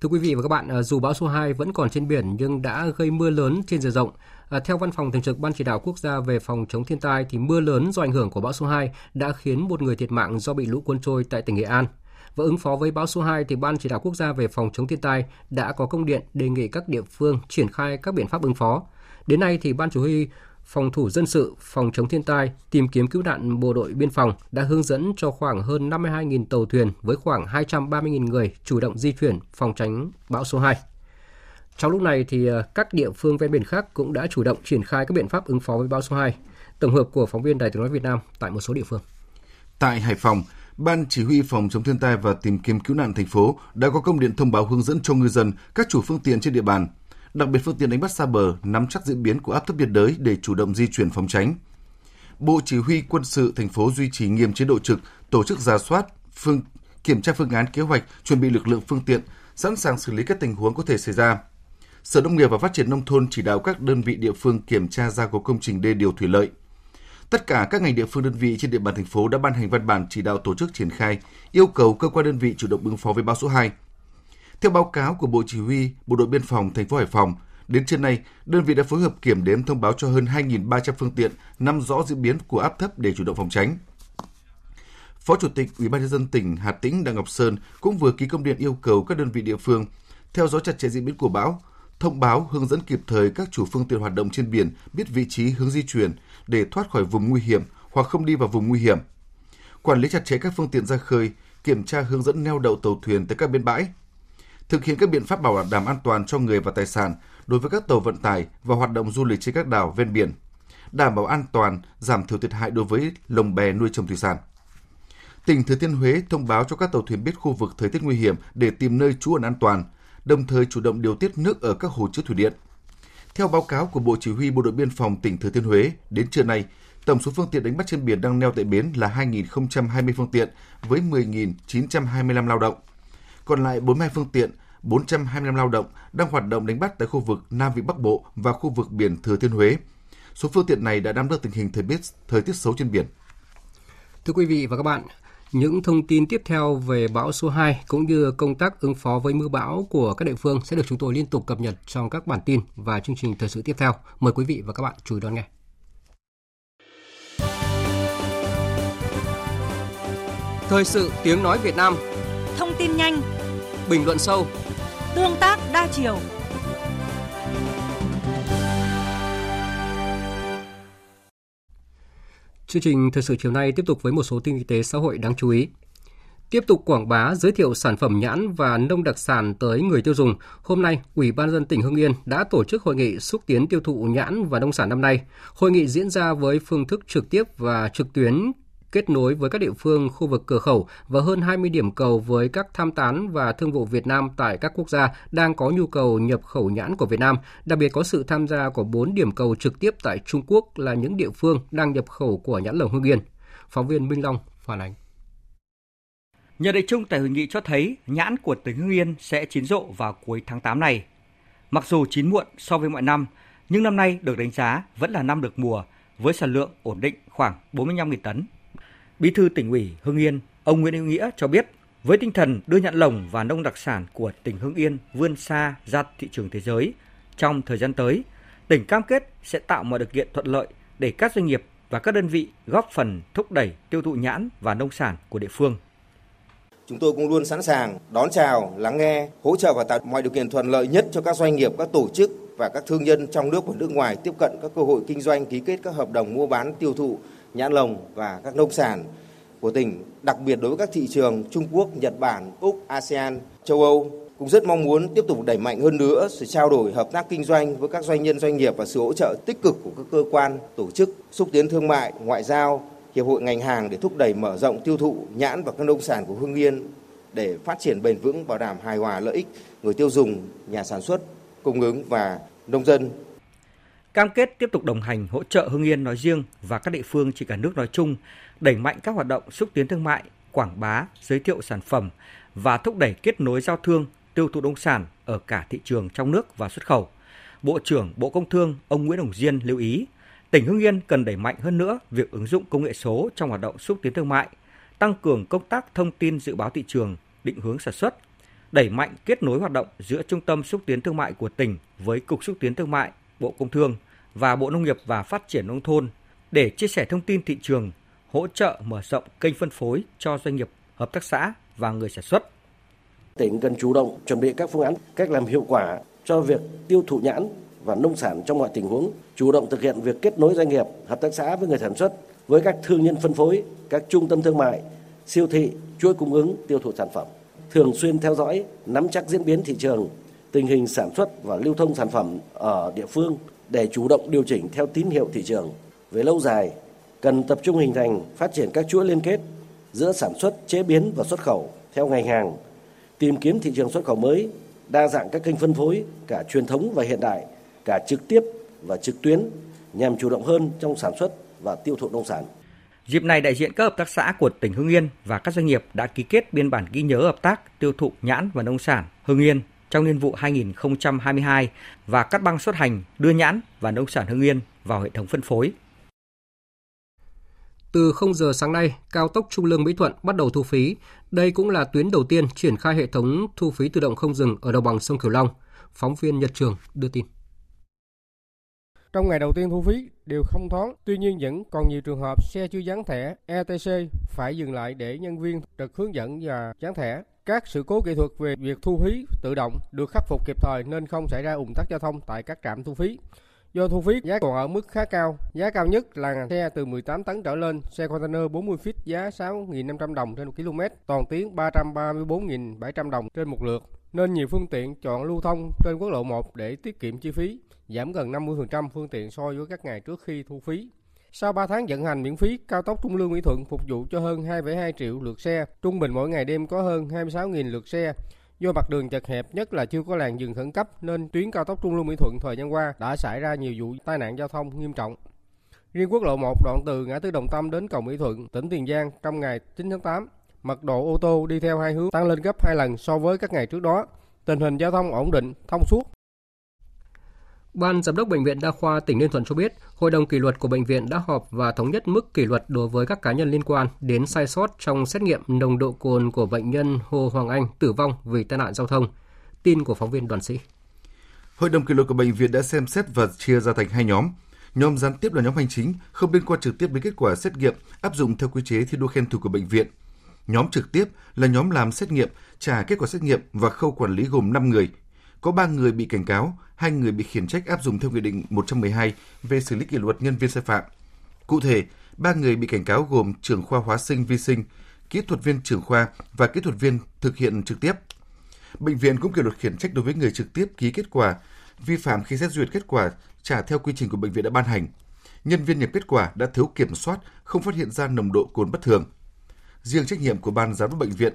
Thưa quý vị và các bạn, à, dù bão số 2 vẫn còn trên biển nhưng đã gây mưa lớn trên diện rộng. À, theo Văn phòng Thường trực Ban Chỉ đạo Quốc gia về phòng chống thiên tai thì mưa lớn do ảnh hưởng của bão số 2 đã khiến một người thiệt mạng do bị lũ cuốn trôi tại tỉnh Nghệ An. Và ứng phó với bão số 2 thì Ban Chỉ đạo Quốc gia về phòng chống thiên tai đã có công điện đề nghị các địa phương triển khai các biện pháp ứng phó. Đến nay thì Ban Chủ huy Phòng thủ dân sự, phòng chống thiên tai, tìm kiếm cứu nạn bộ đội biên phòng đã hướng dẫn cho khoảng hơn 52.000 tàu thuyền với khoảng 230.000 người chủ động di chuyển phòng tránh bão số 2. Trong lúc này thì ờ, các địa phương ven biển khác cũng đã chủ động triển khai các biện pháp ứng phó với bão số 2. Tổng hợp của phóng viên Đài tiếng nói Việt Nam tại một số địa phương. Tại Hải Phòng, Ban Chỉ huy Phòng chống thiên tai và tìm kiếm cứu nạn thành phố đã có công điện thông báo hướng dẫn cho ngư dân, các chủ phương tiện trên địa bàn đặc biệt phương tiện đánh bắt xa bờ nắm chắc diễn biến của áp thấp nhiệt đới để chủ động di chuyển phòng tránh. Bộ Chỉ huy quân sự thành phố duy trì nghiêm chế độ trực, tổ chức ra soát, phương kiểm tra phương án kế hoạch, chuẩn bị lực lượng phương tiện, sẵn sàng xử lý các tình huống có thể xảy ra. Sở Nông nghiệp và Phát triển nông thôn chỉ đạo các đơn vị địa phương kiểm tra gia cố công trình đê điều thủy lợi. Tất cả các ngành địa phương đơn vị trên địa bàn thành phố đã ban hành văn bản chỉ đạo tổ chức triển khai, yêu cầu cơ quan đơn vị chủ động ứng phó với bão số 2 theo báo cáo của Bộ Chỉ huy Bộ đội Biên phòng thành phố Hải Phòng, đến trưa nay, đơn vị đã phối hợp kiểm đếm thông báo cho hơn 2.300 phương tiện nắm rõ diễn biến của áp thấp để chủ động phòng tránh. Phó Chủ tịch Ủy ban nhân dân tỉnh Hà Tĩnh Đặng Ngọc Sơn cũng vừa ký công điện yêu cầu các đơn vị địa phương theo dõi chặt chẽ diễn biến của bão, thông báo hướng dẫn kịp thời các chủ phương tiện hoạt động trên biển biết vị trí hướng di chuyển để thoát khỏi vùng nguy hiểm hoặc không đi vào vùng nguy hiểm. Quản lý chặt chẽ các phương tiện ra khơi, kiểm tra hướng dẫn neo đậu tàu thuyền tại các bến bãi, thực hiện các biện pháp bảo đảm an toàn cho người và tài sản đối với các tàu vận tải và hoạt động du lịch trên các đảo ven biển, đảm bảo an toàn, giảm thiểu thiệt hại đối với lồng bè nuôi trồng thủy sản. Tỉnh Thừa Thiên Huế thông báo cho các tàu thuyền biết khu vực thời tiết nguy hiểm để tìm nơi trú ẩn an toàn, đồng thời chủ động điều tiết nước ở các hồ chứa thủy điện. Theo báo cáo của Bộ Chỉ huy Bộ đội Biên phòng tỉnh Thừa Thiên Huế, đến trưa nay, tổng số phương tiện đánh bắt trên biển đang neo tại bến là 2.020 phương tiện với 10.925 lao động còn lại 42 phương tiện, 425 lao động đang hoạt động đánh bắt tại khu vực Nam Vịnh Bắc Bộ và khu vực biển Thừa Thiên Huế. Số phương tiện này đã nắm được tình hình thời tiết thời tiết xấu trên biển. Thưa quý vị và các bạn, những thông tin tiếp theo về bão số 2 cũng như công tác ứng phó với mưa bão của các địa phương sẽ được chúng tôi liên tục cập nhật trong các bản tin và chương trình thời sự tiếp theo. Mời quý vị và các bạn chú ý đón nghe. Thời sự tiếng nói Việt Nam Thông tin nhanh bình luận sâu, tương tác đa chiều. Chương trình thời sự chiều nay tiếp tục với một số tin kinh tế xã hội đáng chú ý. Tiếp tục quảng bá, giới thiệu sản phẩm nhãn và nông đặc sản tới người tiêu dùng, hôm nay Ủy ban dân tỉnh Hưng Yên đã tổ chức hội nghị xúc tiến tiêu thụ nhãn và nông sản năm nay. Hội nghị diễn ra với phương thức trực tiếp và trực tuyến kết nối với các địa phương khu vực cửa khẩu và hơn 20 điểm cầu với các tham tán và thương vụ Việt Nam tại các quốc gia đang có nhu cầu nhập khẩu nhãn của Việt Nam. Đặc biệt có sự tham gia của 4 điểm cầu trực tiếp tại Trung Quốc là những địa phương đang nhập khẩu của nhãn lồng Hưng Yên. Phóng viên Minh Long phản ánh. Nhận định chung tại hội nghị cho thấy nhãn của tỉnh Hưng Yên sẽ chín rộ vào cuối tháng 8 này. Mặc dù chín muộn so với mọi năm, nhưng năm nay được đánh giá vẫn là năm được mùa với sản lượng ổn định khoảng 45.000 tấn. Bí thư tỉnh ủy Hưng Yên, ông Nguyễn Hữu Nghĩa cho biết, với tinh thần đưa nhãn lồng và nông đặc sản của tỉnh Hưng Yên vươn xa ra thị trường thế giới, trong thời gian tới, tỉnh cam kết sẽ tạo mọi điều kiện thuận lợi để các doanh nghiệp và các đơn vị góp phần thúc đẩy tiêu thụ nhãn và nông sản của địa phương. Chúng tôi cũng luôn sẵn sàng đón chào, lắng nghe, hỗ trợ và tạo mọi điều kiện thuận lợi nhất cho các doanh nghiệp, các tổ chức và các thương nhân trong nước và nước ngoài tiếp cận các cơ hội kinh doanh, ký kết các hợp đồng mua bán tiêu thụ nhãn lồng và các nông sản của tỉnh, đặc biệt đối với các thị trường Trung Quốc, Nhật Bản, Úc, ASEAN, châu Âu cũng rất mong muốn tiếp tục đẩy mạnh hơn nữa sự trao đổi hợp tác kinh doanh với các doanh nhân doanh nghiệp và sự hỗ trợ tích cực của các cơ quan, tổ chức xúc tiến thương mại, ngoại giao, hiệp hội ngành hàng để thúc đẩy mở rộng tiêu thụ nhãn và các nông sản của Hưng Yên để phát triển bền vững bảo đảm hài hòa lợi ích người tiêu dùng, nhà sản xuất, cung ứng và nông dân. Cam kết tiếp tục đồng hành hỗ trợ Hưng Yên nói riêng và các địa phương trên cả nước nói chung đẩy mạnh các hoạt động xúc tiến thương mại, quảng bá, giới thiệu sản phẩm và thúc đẩy kết nối giao thương, tiêu thụ nông sản ở cả thị trường trong nước và xuất khẩu. Bộ trưởng Bộ Công Thương ông Nguyễn Hồng Diên lưu ý, tỉnh Hưng Yên cần đẩy mạnh hơn nữa việc ứng dụng công nghệ số trong hoạt động xúc tiến thương mại, tăng cường công tác thông tin dự báo thị trường, định hướng sản xuất, đẩy mạnh kết nối hoạt động giữa Trung tâm xúc tiến thương mại của tỉnh với Cục xúc tiến thương mại, Bộ Công Thương và Bộ Nông nghiệp và Phát triển nông thôn để chia sẻ thông tin thị trường, hỗ trợ mở rộng kênh phân phối cho doanh nghiệp, hợp tác xã và người sản xuất. Tỉnh cần chủ động chuẩn bị các phương án cách làm hiệu quả cho việc tiêu thụ nhãn và nông sản trong mọi tình huống, chủ động thực hiện việc kết nối doanh nghiệp, hợp tác xã với người sản xuất, với các thương nhân phân phối, các trung tâm thương mại, siêu thị, chuỗi cung ứng tiêu thụ sản phẩm. Thường xuyên theo dõi, nắm chắc diễn biến thị trường, tình hình sản xuất và lưu thông sản phẩm ở địa phương để chủ động điều chỉnh theo tín hiệu thị trường. Về lâu dài, cần tập trung hình thành phát triển các chuỗi liên kết giữa sản xuất, chế biến và xuất khẩu theo ngành hàng, tìm kiếm thị trường xuất khẩu mới, đa dạng các kênh phân phối cả truyền thống và hiện đại, cả trực tiếp và trực tuyến nhằm chủ động hơn trong sản xuất và tiêu thụ nông sản. Dịp này, đại diện các hợp tác xã của tỉnh Hưng Yên và các doanh nghiệp đã ký kết biên bản ghi nhớ hợp tác tiêu thụ nhãn và nông sản Hưng Yên trong niên vụ 2022 và cắt băng xuất hành đưa nhãn và nông sản Hưng Yên vào hệ thống phân phối. Từ 0 giờ sáng nay, cao tốc Trung Lương Mỹ Thuận bắt đầu thu phí. Đây cũng là tuyến đầu tiên triển khai hệ thống thu phí tự động không dừng ở đồng bằng sông Cửu Long. Phóng viên Nhật Trường đưa tin. Trong ngày đầu tiên thu phí đều không thoáng, tuy nhiên vẫn còn nhiều trường hợp xe chưa dán thẻ ETC phải dừng lại để nhân viên trực hướng dẫn và dán thẻ. Các sự cố kỹ thuật về việc thu phí tự động được khắc phục kịp thời nên không xảy ra ủng tắc giao thông tại các trạm thu phí. Do thu phí giá còn ở mức khá cao, giá cao nhất là xe từ 18 tấn trở lên, xe container 40 feet giá 6.500 đồng trên 1 km, toàn tuyến 334.700 đồng trên một lượt. Nên nhiều phương tiện chọn lưu thông trên quốc lộ 1 để tiết kiệm chi phí, giảm gần 50% phương tiện so với các ngày trước khi thu phí. Sau 3 tháng vận hành miễn phí, cao tốc Trung Lương Mỹ Thuận phục vụ cho hơn 2,2 triệu lượt xe, trung bình mỗi ngày đêm có hơn 26.000 lượt xe. Do mặt đường chật hẹp nhất là chưa có làn dừng khẩn cấp nên tuyến cao tốc Trung Lương Mỹ Thuận thời gian qua đã xảy ra nhiều vụ tai nạn giao thông nghiêm trọng. Riêng quốc lộ 1 đoạn từ ngã tư Đồng Tâm đến cầu Mỹ Thuận, tỉnh Tiền Giang trong ngày 9 tháng 8, mật độ ô tô đi theo hai hướng tăng lên gấp 2 lần so với các ngày trước đó. Tình hình giao thông ổn định, thông suốt, Ban Giám đốc Bệnh viện Đa khoa tỉnh Ninh Thuận cho biết, Hội đồng kỷ luật của bệnh viện đã họp và thống nhất mức kỷ luật đối với các cá nhân liên quan đến sai sót trong xét nghiệm nồng độ cồn của bệnh nhân Hồ Hoàng Anh tử vong vì tai nạn giao thông. Tin của phóng viên Đoàn Sĩ. Hội đồng kỷ luật của bệnh viện đã xem xét và chia ra thành hai nhóm. Nhóm gián tiếp là nhóm hành chính, không liên quan trực tiếp đến kết quả xét nghiệm áp dụng theo quy chế thi đua khen thưởng của bệnh viện. Nhóm trực tiếp là nhóm làm xét nghiệm, trả kết quả xét nghiệm và khâu quản lý gồm 5 người, có 3 người bị cảnh cáo, hai người bị khiển trách áp dụng theo Nghị định 112 về xử lý kỷ luật nhân viên sai phạm. Cụ thể, ba người bị cảnh cáo gồm trưởng khoa hóa sinh vi sinh, kỹ thuật viên trưởng khoa và kỹ thuật viên thực hiện trực tiếp. Bệnh viện cũng kỷ luật khiển trách đối với người trực tiếp ký kết quả, vi phạm khi xét duyệt kết quả trả theo quy trình của bệnh viện đã ban hành. Nhân viên nhập kết quả đã thiếu kiểm soát, không phát hiện ra nồng độ cồn bất thường. Riêng trách nhiệm của ban giám đốc bệnh viện,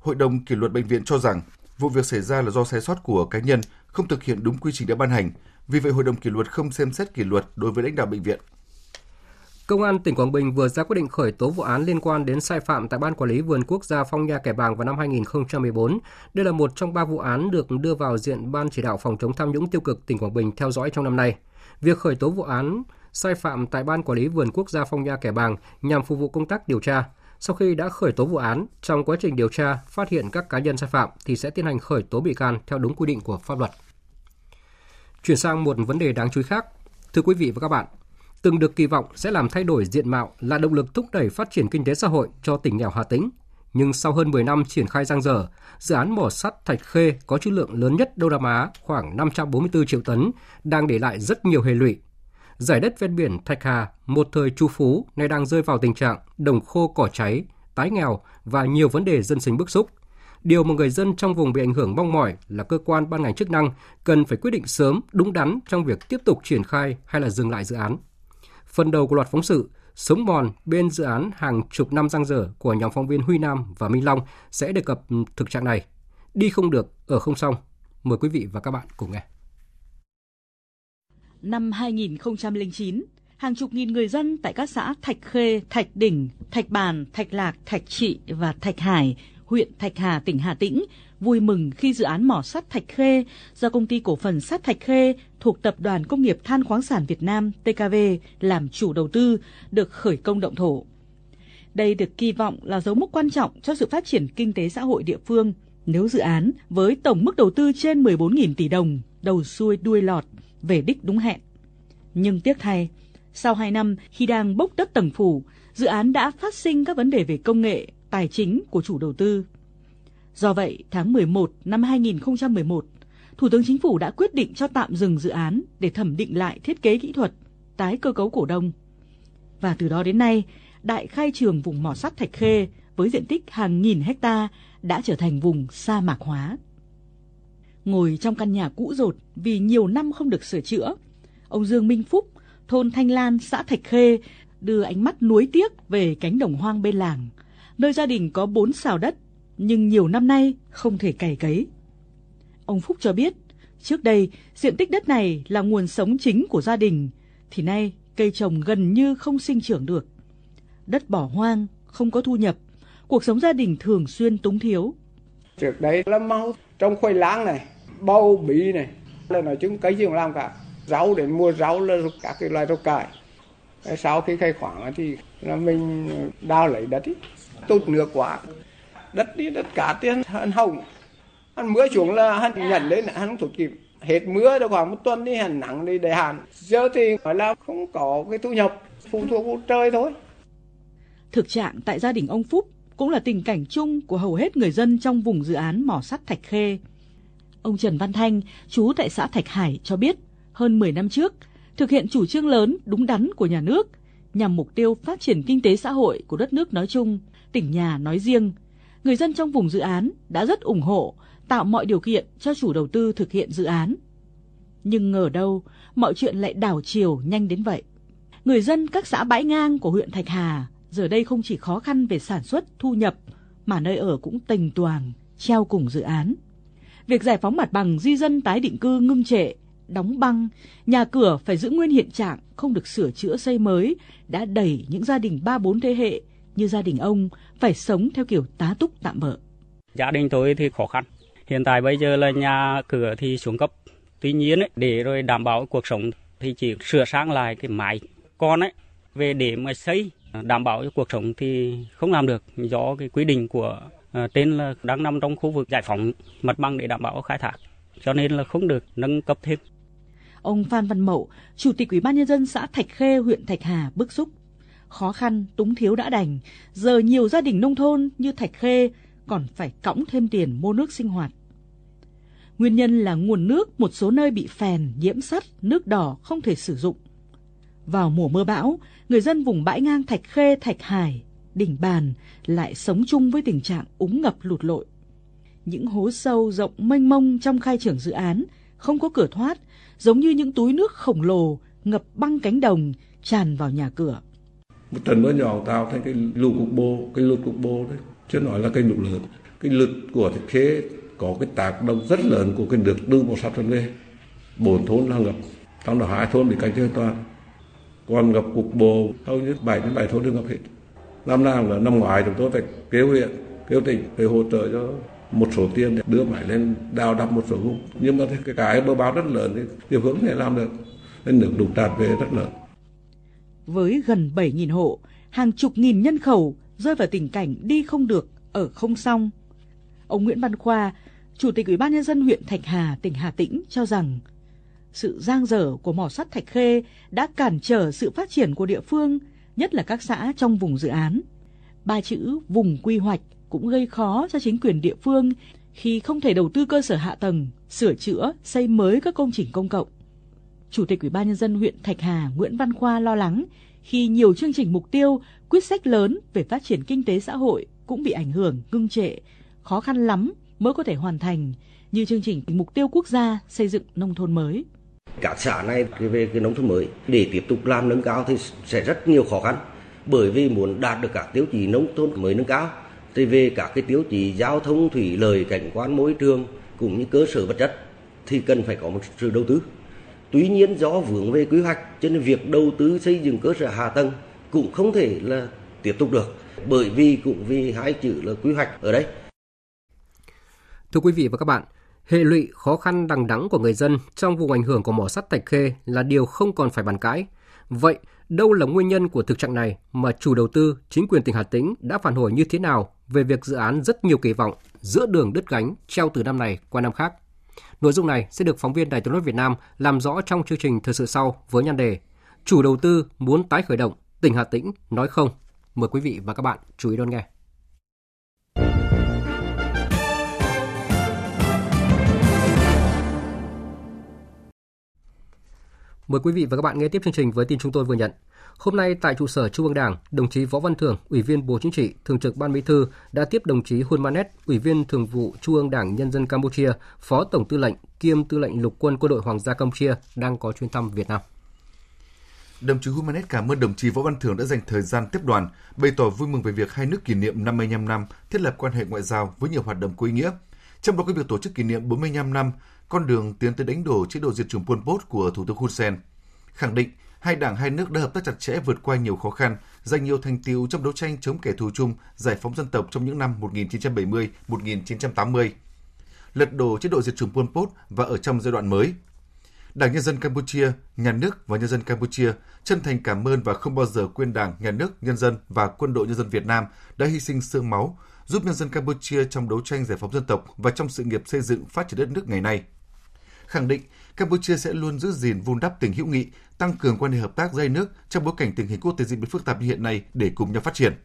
Hội đồng kỷ luật bệnh viện cho rằng vụ việc xảy ra là do sai sót của cá nhân không thực hiện đúng quy trình đã ban hành. Vì vậy, Hội đồng kỷ luật không xem xét kỷ luật đối với lãnh đạo bệnh viện. Công an tỉnh Quảng Bình vừa ra quyết định khởi tố vụ án liên quan đến sai phạm tại Ban Quản lý Vườn Quốc gia Phong Nha Kẻ Bàng vào năm 2014. Đây là một trong ba vụ án được đưa vào diện Ban chỉ đạo phòng chống tham nhũng tiêu cực tỉnh Quảng Bình theo dõi trong năm nay. Việc khởi tố vụ án sai phạm tại Ban Quản lý Vườn Quốc gia Phong Nha Kẻ Bàng nhằm phục vụ công tác điều tra. Sau khi đã khởi tố vụ án, trong quá trình điều tra phát hiện các cá nhân sai phạm thì sẽ tiến hành khởi tố bị can theo đúng quy định của pháp luật. Chuyển sang một vấn đề đáng chú ý khác. Thưa quý vị và các bạn, từng được kỳ vọng sẽ làm thay đổi diện mạo là động lực thúc đẩy phát triển kinh tế xã hội cho tỉnh nghèo Hà Tĩnh. Nhưng sau hơn 10 năm triển khai giang dở, dự án mỏ sắt Thạch Khê có trữ lượng lớn nhất Đông Nam Á khoảng 544 triệu tấn đang để lại rất nhiều hệ lụy. Giải đất ven biển Thạch Hà, một thời chu phú, nay đang rơi vào tình trạng đồng khô cỏ cháy, tái nghèo và nhiều vấn đề dân sinh bức xúc. Điều mà người dân trong vùng bị ảnh hưởng mong mỏi là cơ quan ban ngành chức năng cần phải quyết định sớm, đúng đắn trong việc tiếp tục triển khai hay là dừng lại dự án. Phần đầu của loạt phóng sự Sống mòn bên dự án hàng chục năm giang dở của nhóm phóng viên Huy Nam và Minh Long sẽ đề cập thực trạng này. Đi không được, ở không xong. Mời quý vị và các bạn cùng nghe. Năm 2009, hàng chục nghìn người dân tại các xã Thạch Khê, Thạch Đỉnh, Thạch Bàn, Thạch Lạc, Thạch Trị và Thạch Hải, huyện Thạch Hà, tỉnh Hà Tĩnh vui mừng khi dự án mỏ sắt Thạch Khê do công ty cổ phần sắt Thạch Khê thuộc Tập đoàn Công nghiệp Than khoáng sản Việt Nam TKV làm chủ đầu tư được khởi công động thổ. Đây được kỳ vọng là dấu mốc quan trọng cho sự phát triển kinh tế xã hội địa phương nếu dự án với tổng mức đầu tư trên 14.000 tỷ đồng đầu xuôi đuôi lọt về đích đúng hẹn. Nhưng tiếc thay, sau 2 năm khi đang bốc đất tầng phủ, dự án đã phát sinh các vấn đề về công nghệ, tài chính của chủ đầu tư. Do vậy, tháng 11 năm 2011, Thủ tướng Chính phủ đã quyết định cho tạm dừng dự án để thẩm định lại thiết kế kỹ thuật, tái cơ cấu cổ đông. Và từ đó đến nay, đại khai trường vùng mỏ sắt Thạch Khê với diện tích hàng nghìn hecta đã trở thành vùng sa mạc hóa. Ngồi trong căn nhà cũ rột vì nhiều năm không được sửa chữa, ông Dương Minh Phúc, thôn Thanh Lan, xã Thạch Khê, đưa ánh mắt nuối tiếc về cánh đồng hoang bên làng, nơi gia đình có bốn xào đất, nhưng nhiều năm nay không thể cày cấy. Ông Phúc cho biết, trước đây diện tích đất này là nguồn sống chính của gia đình, thì nay cây trồng gần như không sinh trưởng được. Đất bỏ hoang, không có thu nhập, cuộc sống gia đình thường xuyên túng thiếu. Trước đấy là mau trong khoai lang này, bao bì này, là nói chung cái gì cũng làm cả. Rau để mua rau là các cái loại rau cải. Sau khi khai khoáng thì là mình đào lấy đất ý, tụt nước quá. Đất đi, đất cả tiền hắn hồng. Hắn mưa xuống là hắn nhận lên, hắn không thụt kịp. Hết mưa được khoảng một tuần đi hắn nắng đi để hạn. Giờ thì phải là không có cái thu nhập, phụ thuộc vào trời thôi. Thực trạng tại gia đình ông Phúc cũng là tình cảnh chung của hầu hết người dân trong vùng dự án mỏ sắt Thạch Khê. Ông Trần Văn Thanh, chú tại xã Thạch Hải cho biết, hơn 10 năm trước, thực hiện chủ trương lớn đúng đắn của nhà nước nhằm mục tiêu phát triển kinh tế xã hội của đất nước nói chung, tỉnh nhà nói riêng. Người dân trong vùng dự án đã rất ủng hộ, tạo mọi điều kiện cho chủ đầu tư thực hiện dự án. Nhưng ngờ đâu, mọi chuyện lại đảo chiều nhanh đến vậy. Người dân các xã bãi ngang của huyện Thạch Hà giờ đây không chỉ khó khăn về sản xuất, thu nhập, mà nơi ở cũng tình toàn, treo cùng dự án. Việc giải phóng mặt bằng di dân tái định cư ngưng trệ, đóng băng, nhà cửa phải giữ nguyên hiện trạng, không được sửa chữa xây mới, đã đẩy những gia đình ba bốn thế hệ như gia đình ông phải sống theo kiểu tá túc tạm bỡ. Gia đình tôi thì khó khăn. Hiện tại bây giờ là nhà cửa thì xuống cấp. Tuy nhiên ấy, để rồi đảm bảo cuộc sống thì chỉ sửa sang lại cái mái con ấy về để mà xây đảm bảo cho cuộc sống thì không làm được do cái quy định của Ờ, tên là đang nằm trong khu vực giải phóng mặt bằng để đảm bảo khai thác cho nên là không được nâng cấp thêm. Ông Phan Văn Mậu, Chủ tịch Ủy ban nhân dân xã Thạch Khê, huyện Thạch Hà bức xúc. Khó khăn, túng thiếu đã đành, giờ nhiều gia đình nông thôn như Thạch Khê còn phải cõng thêm tiền mua nước sinh hoạt. Nguyên nhân là nguồn nước một số nơi bị phèn, nhiễm sắt, nước đỏ không thể sử dụng. Vào mùa mưa bão, người dân vùng bãi ngang Thạch Khê, Thạch Hải đỉnh bàn lại sống chung với tình trạng úng ngập lụt lội. Những hố sâu rộng mênh mông trong khai trưởng dự án không có cửa thoát, giống như những túi nước khổng lồ ngập băng cánh đồng tràn vào nhà cửa. Một trận mưa nhỏ tạo thành cái lũ cục bộ, cái lụt cục bộ đấy, chứ nói là cái lụt lớn. Cái lụt của thực Khê có cái tác động rất lớn của cái nước đưa một sắp trần đây, Bốn thôn là ngập, trong đó hai thôn bị cảnh chưa toàn. Còn ngập cục bộ, hầu như bảy đến bảy thôn đều ngập hết. Năm nào là năm ngoái chúng tôi phải kêu huyện, kêu tỉnh để hỗ trợ cho một số tiền để đưa máy lên đào đắp một số vùng. Nhưng mà cái cái bờ báo rất lớn thì địa phương thể làm được. Nên nước đục tràn về rất lớn. Với gần 7.000 hộ hàng chục nghìn nhân khẩu rơi vào tình cảnh đi không được ở không xong. Ông Nguyễn Văn Khoa chủ tịch ủy ban nhân dân huyện Thạch Hà tỉnh Hà Tĩnh cho rằng sự giang dở của mỏ sắt Thạch Khê đã cản trở sự phát triển của địa phương nhất là các xã trong vùng dự án ba chữ vùng quy hoạch cũng gây khó cho chính quyền địa phương khi không thể đầu tư cơ sở hạ tầng, sửa chữa, xây mới các công trình công cộng. Chủ tịch Ủy ban nhân dân huyện Thạch Hà Nguyễn Văn Khoa lo lắng khi nhiều chương trình mục tiêu, quyết sách lớn về phát triển kinh tế xã hội cũng bị ảnh hưởng, ngưng trệ, khó khăn lắm mới có thể hoàn thành như chương trình mục tiêu quốc gia xây dựng nông thôn mới. Các xã này về cái nông thôn mới. Để tiếp tục làm nâng cao thì sẽ rất nhiều khó khăn. Bởi vì muốn đạt được các tiêu chí nông thôn mới nâng cao, thì về các cái tiêu chí giao thông, thủy lợi, cảnh quan, môi trường, cũng như cơ sở vật chất, thì cần phải có một sự đầu tư. Tuy nhiên, do vướng về quy hoạch, cho nên việc đầu tư xây dựng cơ sở hạ tầng cũng không thể là tiếp tục được, bởi vì cũng vì hai chữ là quy hoạch ở đây. Thưa quý vị và các bạn hệ lụy khó khăn đằng đẵng của người dân trong vùng ảnh hưởng của mỏ sắt Thạch Khê là điều không còn phải bàn cãi. Vậy, đâu là nguyên nhân của thực trạng này mà chủ đầu tư, chính quyền tỉnh Hà Tĩnh đã phản hồi như thế nào về việc dự án rất nhiều kỳ vọng giữa đường đứt gánh treo từ năm này qua năm khác. Nội dung này sẽ được phóng viên Đài tiếng nói Việt Nam làm rõ trong chương trình thời sự sau với nhan đề Chủ đầu tư muốn tái khởi động, tỉnh Hà Tĩnh nói không. Mời quý vị và các bạn chú ý đón nghe. Mời quý vị và các bạn nghe tiếp chương trình với tin chúng tôi vừa nhận. Hôm nay tại trụ sở Trung ương Đảng, đồng chí Võ Văn Thưởng, Ủy viên Bộ Chính trị, Thường trực Ban Bí thư đã tiếp đồng chí Hun Manet, Ủy viên Thường vụ Trung ương Đảng Nhân dân Campuchia, Phó Tổng Tư lệnh kiêm Tư lệnh Lục quân Quân đội Hoàng gia Campuchia đang có chuyến thăm Việt Nam. Đồng chí Humanet cảm ơn đồng chí Võ Văn Thưởng đã dành thời gian tiếp đoàn, bày tỏ vui mừng về việc hai nước kỷ niệm 55 năm thiết lập quan hệ ngoại giao với nhiều hoạt động có ý nghĩa. Trong đó có việc tổ chức kỷ niệm 45 năm con đường tiến tới đánh đổ chế độ diệt chủng Pol Pot của Thủ tướng Hun Sen, khẳng định hai đảng hai nước đã hợp tác chặt chẽ vượt qua nhiều khó khăn, giành nhiều thành tiệu trong đấu tranh chống kẻ thù chung, giải phóng dân tộc trong những năm 1970-1980. Lật đổ chế độ diệt chủng Pol Pot và ở trong giai đoạn mới. Đảng Nhân dân Campuchia, Nhà nước và nhân dân Campuchia chân thành cảm ơn và không bao giờ quên Đảng, Nhà nước, nhân dân và quân đội nhân dân Việt Nam đã hy sinh xương máu, giúp nhân dân Campuchia trong đấu tranh giải phóng dân tộc và trong sự nghiệp xây dựng phát triển đất nước ngày nay. Khẳng định Campuchia sẽ luôn giữ gìn vun đắp tình hữu nghị, tăng cường quan hệ hợp tác dây nước trong bối cảnh tình hình quốc tế diễn biến phức tạp như hiện nay để cùng nhau phát triển.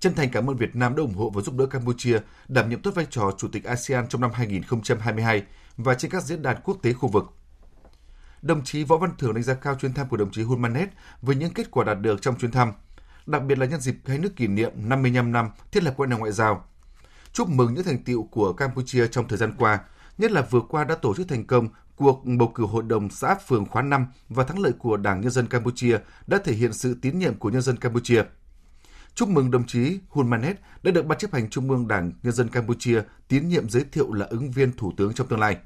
Chân thành cảm ơn Việt Nam đã ủng hộ và giúp đỡ Campuchia đảm nhiệm tốt vai trò Chủ tịch ASEAN trong năm 2022 và trên các diễn đàn quốc tế khu vực. Đồng chí Võ Văn Thưởng đánh giá cao chuyến thăm của đồng chí Hun Manet với những kết quả đạt được trong chuyến thăm, đặc biệt là nhân dịp hai nước kỷ niệm 55 năm thiết lập quan hệ ngoại giao. Chúc mừng những thành tiệu của Campuchia trong thời gian qua, nhất là vừa qua đã tổ chức thành công cuộc bầu cử hội đồng xã phường khóa 5 và thắng lợi của Đảng Nhân dân Campuchia đã thể hiện sự tín nhiệm của nhân dân Campuchia. Chúc mừng đồng chí Hun Manet đã được Ban chấp hành Trung ương Đảng Nhân dân Campuchia tín nhiệm giới thiệu là ứng viên thủ tướng trong tương lai.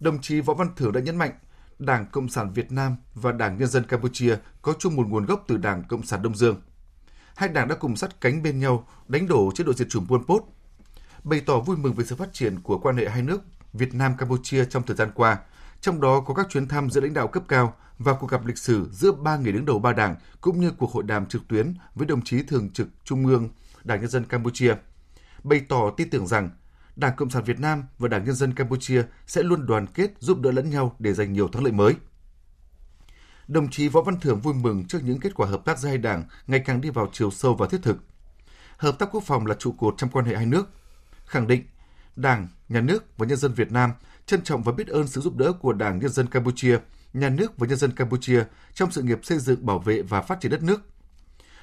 Đồng chí Võ Văn Thưởng đã nhấn mạnh, Đảng Cộng sản Việt Nam và Đảng Nhân dân Campuchia có chung một nguồn gốc từ Đảng Cộng sản Đông Dương. Hai đảng đã cùng sát cánh bên nhau đánh đổ chế độ diệt chủng Pol Pot bày tỏ vui mừng về sự phát triển của quan hệ hai nước Việt Nam Campuchia trong thời gian qua, trong đó có các chuyến thăm giữa lãnh đạo cấp cao và cuộc gặp lịch sử giữa ba người đứng đầu ba đảng cũng như cuộc hội đàm trực tuyến với đồng chí thường trực Trung ương Đảng Nhân dân Campuchia. Bày tỏ tin tưởng rằng Đảng Cộng sản Việt Nam và Đảng Nhân dân Campuchia sẽ luôn đoàn kết giúp đỡ lẫn nhau để giành nhiều thắng lợi mới. Đồng chí Võ Văn Thưởng vui mừng trước những kết quả hợp tác giữa hai đảng ngày càng đi vào chiều sâu và thiết thực. Hợp tác quốc phòng là trụ cột trong quan hệ hai nước – khẳng định Đảng, Nhà nước và nhân dân Việt Nam trân trọng và biết ơn sự giúp đỡ của Đảng Nhân dân Campuchia, Nhà nước và nhân dân Campuchia trong sự nghiệp xây dựng, bảo vệ và phát triển đất nước.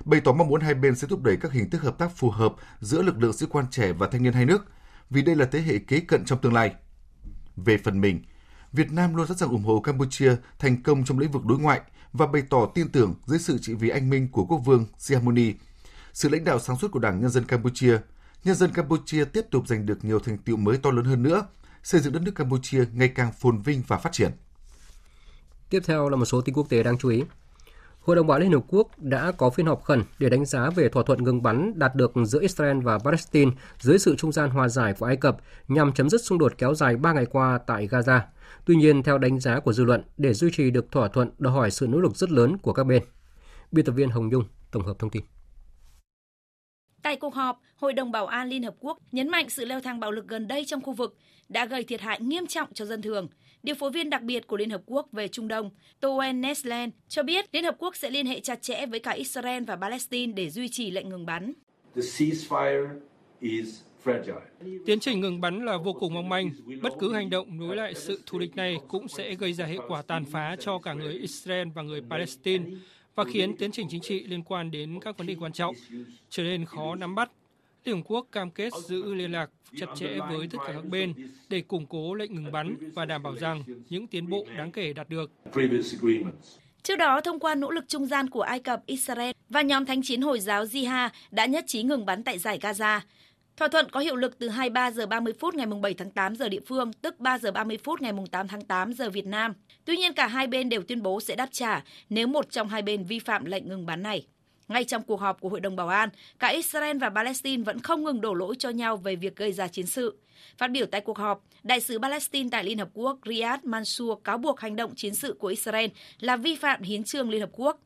bày tỏ mong muốn hai bên sẽ thúc đẩy các hình thức hợp tác phù hợp giữa lực lượng sĩ quan trẻ và thanh niên hai nước, vì đây là thế hệ kế cận trong tương lai. Về phần mình, Việt Nam luôn sẵn sàng ủng hộ Campuchia thành công trong lĩnh vực đối ngoại và bày tỏ tin tưởng dưới sự trị vì anh minh của quốc vương Sihamoni, sự lãnh đạo sáng suốt của Đảng Nhân dân Campuchia, nhân dân Campuchia tiếp tục giành được nhiều thành tựu mới to lớn hơn nữa, xây dựng đất nước Campuchia ngày càng phồn vinh và phát triển. Tiếp theo là một số tin quốc tế đáng chú ý. Hội đồng Bảo Liên Hợp Quốc đã có phiên họp khẩn để đánh giá về thỏa thuận ngừng bắn đạt được giữa Israel và Palestine dưới sự trung gian hòa giải của Ai Cập nhằm chấm dứt xung đột kéo dài 3 ngày qua tại Gaza. Tuy nhiên, theo đánh giá của dư luận, để duy trì được thỏa thuận đòi hỏi sự nỗ lực rất lớn của các bên. Biên tập viên Hồng Nhung tổng hợp thông tin. Tại cuộc họp, Hội đồng Bảo an Liên Hợp Quốc nhấn mạnh sự leo thang bạo lực gần đây trong khu vực đã gây thiệt hại nghiêm trọng cho dân thường. Điều phối viên đặc biệt của Liên Hợp Quốc về Trung Đông, Toen Nesland, cho biết Liên Hợp Quốc sẽ liên hệ chặt chẽ với cả Israel và Palestine để duy trì lệnh ngừng bắn. Tiến trình ngừng bắn là vô cùng mong manh. Bất cứ hành động nối lại sự thù địch này cũng sẽ gây ra hệ quả tàn phá cho cả người Israel và người Palestine và khiến tiến trình chính trị liên quan đến các vấn đề quan trọng trở nên khó nắm bắt. Liên Hợp Quốc cam kết giữ liên lạc chặt chẽ với tất cả các bên để củng cố lệnh ngừng bắn và đảm bảo rằng những tiến bộ đáng kể đạt được. Trước đó, thông qua nỗ lực trung gian của Ai Cập, Israel và nhóm thánh chiến Hồi giáo Jihad đã nhất trí ngừng bắn tại giải Gaza. Thỏa thuận có hiệu lực từ 23 giờ 30 phút ngày 7 tháng 8 giờ địa phương, tức 3 giờ 30 phút ngày 8 tháng 8 giờ Việt Nam. Tuy nhiên, cả hai bên đều tuyên bố sẽ đáp trả nếu một trong hai bên vi phạm lệnh ngừng bắn này. Ngay trong cuộc họp của Hội đồng Bảo an, cả Israel và Palestine vẫn không ngừng đổ lỗi cho nhau về việc gây ra chiến sự. Phát biểu tại cuộc họp, Đại sứ Palestine tại Liên Hợp Quốc Riyad Mansour cáo buộc hành động chiến sự của Israel là vi phạm hiến trương Liên Hợp Quốc.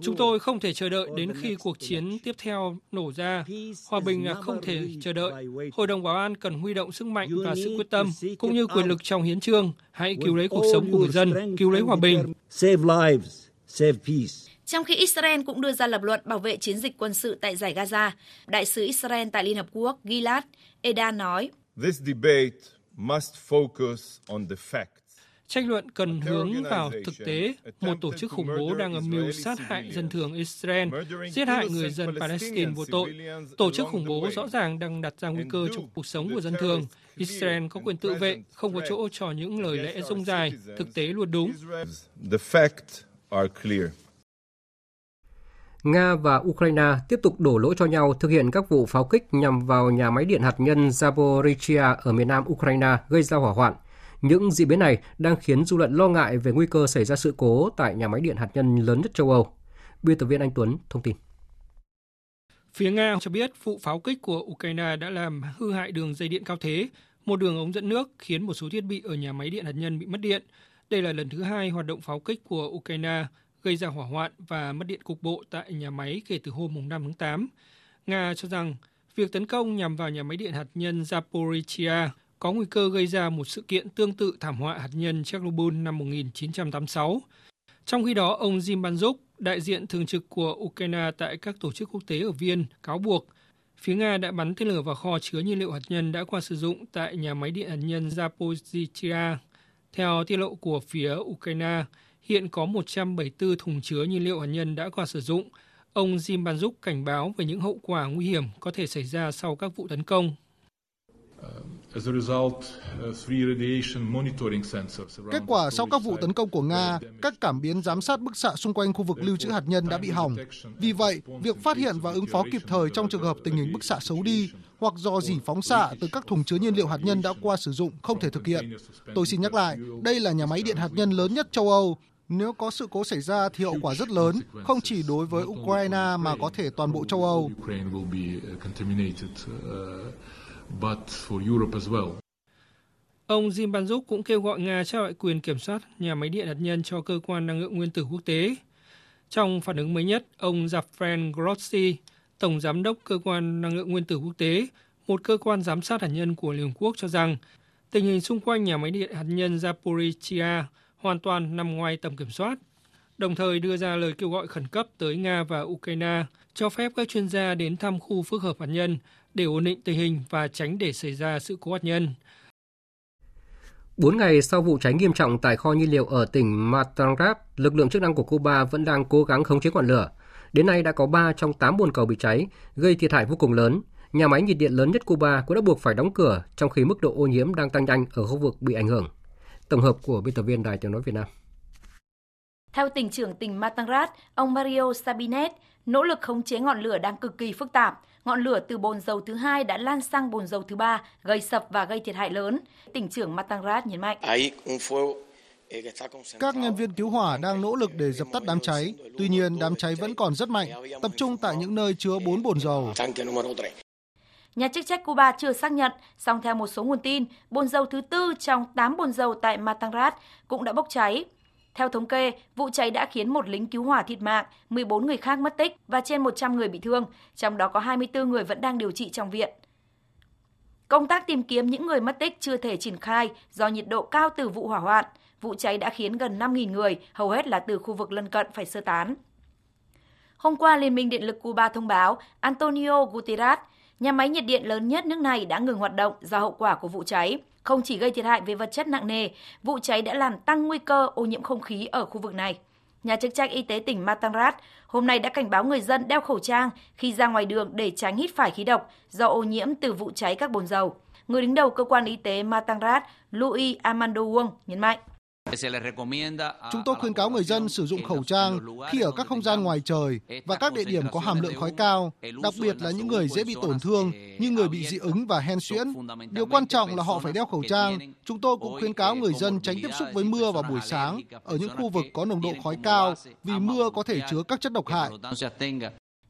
Chúng tôi không thể chờ đợi đến khi cuộc chiến tiếp theo nổ ra. Hòa bình là không thể chờ đợi. Hội đồng Bảo an cần huy động sức mạnh và sự quyết tâm, cũng như quyền lực trong hiến trương. Hãy cứu lấy cuộc sống của người dân, cứu lấy hòa bình. Trong khi Israel cũng đưa ra lập luận bảo vệ chiến dịch quân sự tại giải Gaza, Đại sứ Israel tại Liên Hợp Quốc Gilad Edan nói, This debate must focus on the facts. Tranh luận cần hướng vào thực tế, một tổ chức khủng bố đang âm mưu sát hại dân thường Israel, giết hại người dân Palestine vô tội. Tổ chức khủng bố rõ ràng đang đặt ra nguy cơ cho cuộc sống của dân thường. Israel có quyền tự vệ, không có chỗ cho những lời lẽ rông dài, thực tế luôn đúng. Nga và Ukraine tiếp tục đổ lỗi cho nhau thực hiện các vụ pháo kích nhằm vào nhà máy điện hạt nhân Zaporizhia ở miền nam Ukraine gây ra hỏa hoạn. Những diễn biến này đang khiến dư luận lo ngại về nguy cơ xảy ra sự cố tại nhà máy điện hạt nhân lớn nhất châu Âu. Biên tập viên Anh Tuấn thông tin. Phía Nga cho biết vụ pháo kích của Ukraine đã làm hư hại đường dây điện cao thế, một đường ống dẫn nước khiến một số thiết bị ở nhà máy điện hạt nhân bị mất điện. Đây là lần thứ hai hoạt động pháo kích của Ukraine gây ra hỏa hoạn và mất điện cục bộ tại nhà máy kể từ hôm 5 tháng 8. Nga cho rằng việc tấn công nhằm vào nhà máy điện hạt nhân Zaporizhia có nguy cơ gây ra một sự kiện tương tự thảm họa hạt nhân Chernobyl năm 1986. Trong khi đó, ông Jim Banzuk, đại diện thường trực của Ukraine tại các tổ chức quốc tế ở Viên, cáo buộc phía Nga đã bắn tên lửa vào kho chứa nhiên liệu hạt nhân đã qua sử dụng tại nhà máy điện hạt nhân Zaporizhia. Theo tiết lộ của phía Ukraine, hiện có 174 thùng chứa nhiên liệu hạt nhân đã qua sử dụng. Ông Jim Banzuk cảnh báo về những hậu quả nguy hiểm có thể xảy ra sau các vụ tấn công. Kết quả sau các vụ tấn công của Nga, các cảm biến giám sát bức xạ xung quanh khu vực lưu trữ hạt nhân đã bị hỏng. Vì vậy, việc phát hiện và ứng phó kịp thời trong trường hợp tình hình bức xạ xấu đi hoặc do dỉ phóng xạ từ các thùng chứa nhiên liệu hạt nhân đã qua sử dụng không thể thực hiện. Tôi xin nhắc lại, đây là nhà máy điện hạt nhân lớn nhất châu Âu. Nếu có sự cố xảy ra thì hậu quả rất lớn, không chỉ đối với Ukraine mà có thể toàn bộ châu Âu but for Europe as well. Ông Jim Banzuk cũng kêu gọi Nga trao lại quyền kiểm soát nhà máy điện hạt nhân cho cơ quan năng lượng nguyên tử quốc tế. Trong phản ứng mới nhất, ông Zafran Grossi, Tổng Giám đốc Cơ quan Năng lượng Nguyên tử Quốc tế, một cơ quan giám sát hạt nhân của Liên Hợp Quốc cho rằng tình hình xung quanh nhà máy điện hạt nhân Zaporizhia hoàn toàn nằm ngoài tầm kiểm soát, đồng thời đưa ra lời kêu gọi khẩn cấp tới Nga và Ukraine cho phép các chuyên gia đến thăm khu phức hợp hạt nhân để ổn định tình hình và tránh để xảy ra sự cố hạt nhân. 4 ngày sau vụ cháy nghiêm trọng tại kho nhiên liệu ở tỉnh Matanzat, lực lượng chức năng của Cuba vẫn đang cố gắng khống chế ngọn lửa. Đến nay đã có 3 trong 8 bồn cầu bị cháy, gây thiệt hại vô cùng lớn. Nhà máy nhiệt điện lớn nhất Cuba cũng đã buộc phải đóng cửa trong khi mức độ ô nhiễm đang tăng nhanh ở khu vực bị ảnh hưởng. Tổng hợp của biên tập viên Đài Tiếng Nói Việt Nam. Theo tỉnh trưởng tỉnh Matanzat, ông Mario Sabinet, nỗ lực khống chế ngọn lửa đang cực kỳ phức tạp. Ngọn lửa từ bồn dầu thứ hai đã lan sang bồn dầu thứ ba, gây sập và gây thiệt hại lớn. Tỉnh trưởng Matanzat nhấn mạnh. Các nhân viên cứu hỏa đang nỗ lực để dập tắt đám cháy. Tuy nhiên, đám cháy vẫn còn rất mạnh, tập trung tại những nơi chứa 4 bồn dầu. Nhà chức trách Cuba chưa xác nhận, song theo một số nguồn tin, bồn dầu thứ tư trong 8 bồn dầu tại Matanzat cũng đã bốc cháy. Theo thống kê, vụ cháy đã khiến một lính cứu hỏa thiệt mạng, 14 người khác mất tích và trên 100 người bị thương, trong đó có 24 người vẫn đang điều trị trong viện. Công tác tìm kiếm những người mất tích chưa thể triển khai do nhiệt độ cao từ vụ hỏa hoạn. Vụ cháy đã khiến gần 5.000 người, hầu hết là từ khu vực lân cận phải sơ tán. Hôm qua, Liên minh Điện lực Cuba thông báo Antonio Guterres, nhà máy nhiệt điện lớn nhất nước này đã ngừng hoạt động do hậu quả của vụ cháy. Không chỉ gây thiệt hại về vật chất nặng nề, vụ cháy đã làm tăng nguy cơ ô nhiễm không khí ở khu vực này. Nhà chức trách y tế tỉnh Matangrat hôm nay đã cảnh báo người dân đeo khẩu trang khi ra ngoài đường để tránh hít phải khí độc do ô nhiễm từ vụ cháy các bồn dầu. Người đứng đầu cơ quan y tế Matangrat, Louis Amando Wong nhấn mạnh. Chúng tôi khuyến cáo người dân sử dụng khẩu trang khi ở các không gian ngoài trời và các địa điểm có hàm lượng khói cao, đặc biệt là những người dễ bị tổn thương như người bị dị ứng và hen suyễn. Điều quan trọng là họ phải đeo khẩu trang. Chúng tôi cũng khuyến cáo người dân tránh tiếp xúc với mưa vào buổi sáng ở những khu vực có nồng độ khói cao vì mưa có thể chứa các chất độc hại.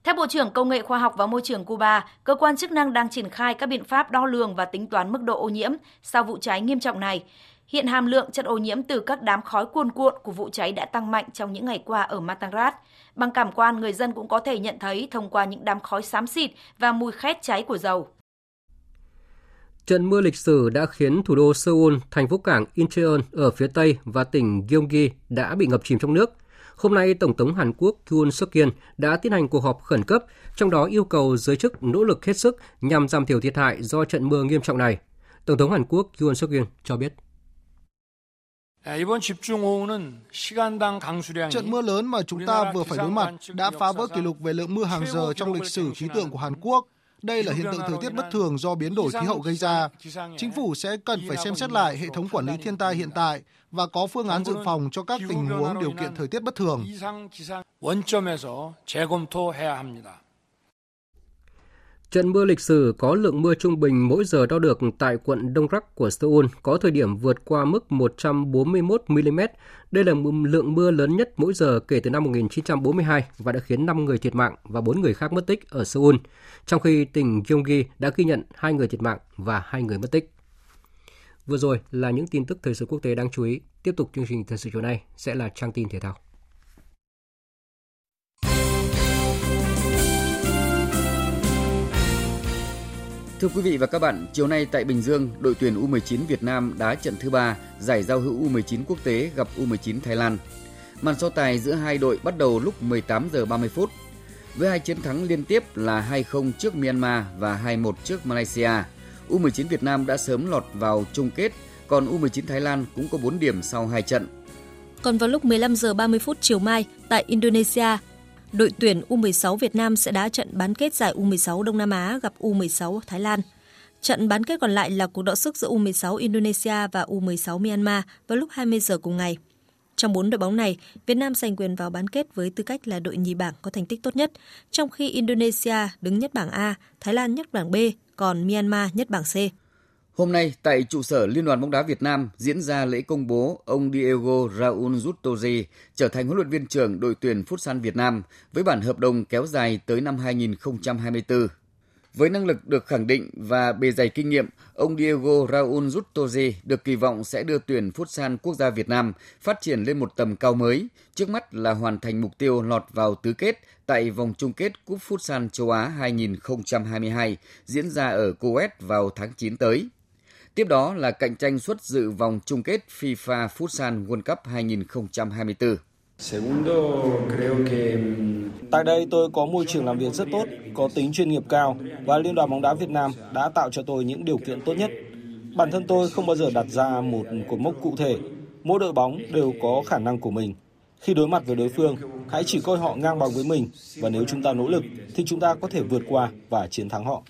Theo Bộ trưởng Công nghệ Khoa học và Môi trường Cuba, cơ quan chức năng đang triển khai các biện pháp đo lường và tính toán mức độ ô nhiễm sau vụ cháy nghiêm trọng này. Hiện hàm lượng chất ô nhiễm từ các đám khói cuồn cuộn của vụ cháy đã tăng mạnh trong những ngày qua ở Matangrat. Bằng cảm quan, người dân cũng có thể nhận thấy thông qua những đám khói xám xịt và mùi khét cháy của dầu. Trận mưa lịch sử đã khiến thủ đô Seoul, thành phố cảng Incheon ở phía Tây và tỉnh Gyeonggi đã bị ngập chìm trong nước. Hôm nay, Tổng thống Hàn Quốc Yoon suk yeol đã tiến hành cuộc họp khẩn cấp, trong đó yêu cầu giới chức nỗ lực hết sức nhằm giảm thiểu thiệt hại do trận mưa nghiêm trọng này. Tổng thống Hàn Quốc Yoon suk yeol cho biết. Trận mưa lớn mà chúng ta vừa phải đối mặt đã phá vỡ kỷ lục về lượng mưa hàng giờ trong lịch sử khí tượng của Hàn Quốc. Đây là hiện tượng thời tiết bất thường do biến đổi khí hậu gây ra. Chính phủ sẽ cần phải xem xét lại hệ thống quản lý thiên tai hiện tại và có phương án dự phòng cho các tình huống điều kiện thời tiết bất thường. Trận mưa lịch sử có lượng mưa trung bình mỗi giờ đo được tại quận Đông Rắc của Seoul có thời điểm vượt qua mức 141 mm. Đây là lượng mưa lớn nhất mỗi giờ kể từ năm 1942 và đã khiến 5 người thiệt mạng và 4 người khác mất tích ở Seoul, trong khi tỉnh Gyeonggi đã ghi nhận 2 người thiệt mạng và 2 người mất tích. Vừa rồi là những tin tức thời sự quốc tế đáng chú ý. Tiếp tục chương trình thời sự chiều nay sẽ là trang tin thể thao. Thưa quý vị và các bạn, chiều nay tại Bình Dương, đội tuyển U19 Việt Nam đá trận thứ ba giải giao hữu U19 quốc tế gặp U19 Thái Lan. Màn so tài giữa hai đội bắt đầu lúc 18 giờ 30 phút. Với hai chiến thắng liên tiếp là 2-0 trước Myanmar và 2-1 trước Malaysia, U19 Việt Nam đã sớm lọt vào chung kết, còn U19 Thái Lan cũng có 4 điểm sau hai trận. Còn vào lúc 15 giờ 30 phút chiều mai tại Indonesia, đội tuyển U16 Việt Nam sẽ đá trận bán kết giải U16 Đông Nam Á gặp U16 Thái Lan. Trận bán kết còn lại là cuộc đọ sức giữa U16 Indonesia và U16 Myanmar vào lúc 20 giờ cùng ngày. Trong bốn đội bóng này, Việt Nam giành quyền vào bán kết với tư cách là đội nhì bảng có thành tích tốt nhất, trong khi Indonesia đứng nhất bảng A, Thái Lan nhất bảng B, còn Myanmar nhất bảng C. Hôm nay, tại trụ sở Liên đoàn bóng đá Việt Nam diễn ra lễ công bố ông Diego Raul Justoji trở thành huấn luyện viên trưởng đội tuyển Futsal Việt Nam với bản hợp đồng kéo dài tới năm 2024. Với năng lực được khẳng định và bề dày kinh nghiệm, ông Diego Raul Justoji được kỳ vọng sẽ đưa tuyển Futsal quốc gia Việt Nam phát triển lên một tầm cao mới, trước mắt là hoàn thành mục tiêu lọt vào tứ kết tại vòng chung kết Cúp Futsal châu Á 2022 diễn ra ở Kuwait vào tháng 9 tới. Tiếp đó là cạnh tranh suất dự vòng chung kết FIFA Futsal World Cup 2024. Tại đây tôi có môi trường làm việc rất tốt, có tính chuyên nghiệp cao và Liên đoàn bóng đá Việt Nam đã tạo cho tôi những điều kiện tốt nhất. Bản thân tôi không bao giờ đặt ra một cột mốc cụ thể. Mỗi đội bóng đều có khả năng của mình. Khi đối mặt với đối phương, hãy chỉ coi họ ngang bằng với mình và nếu chúng ta nỗ lực thì chúng ta có thể vượt qua và chiến thắng họ.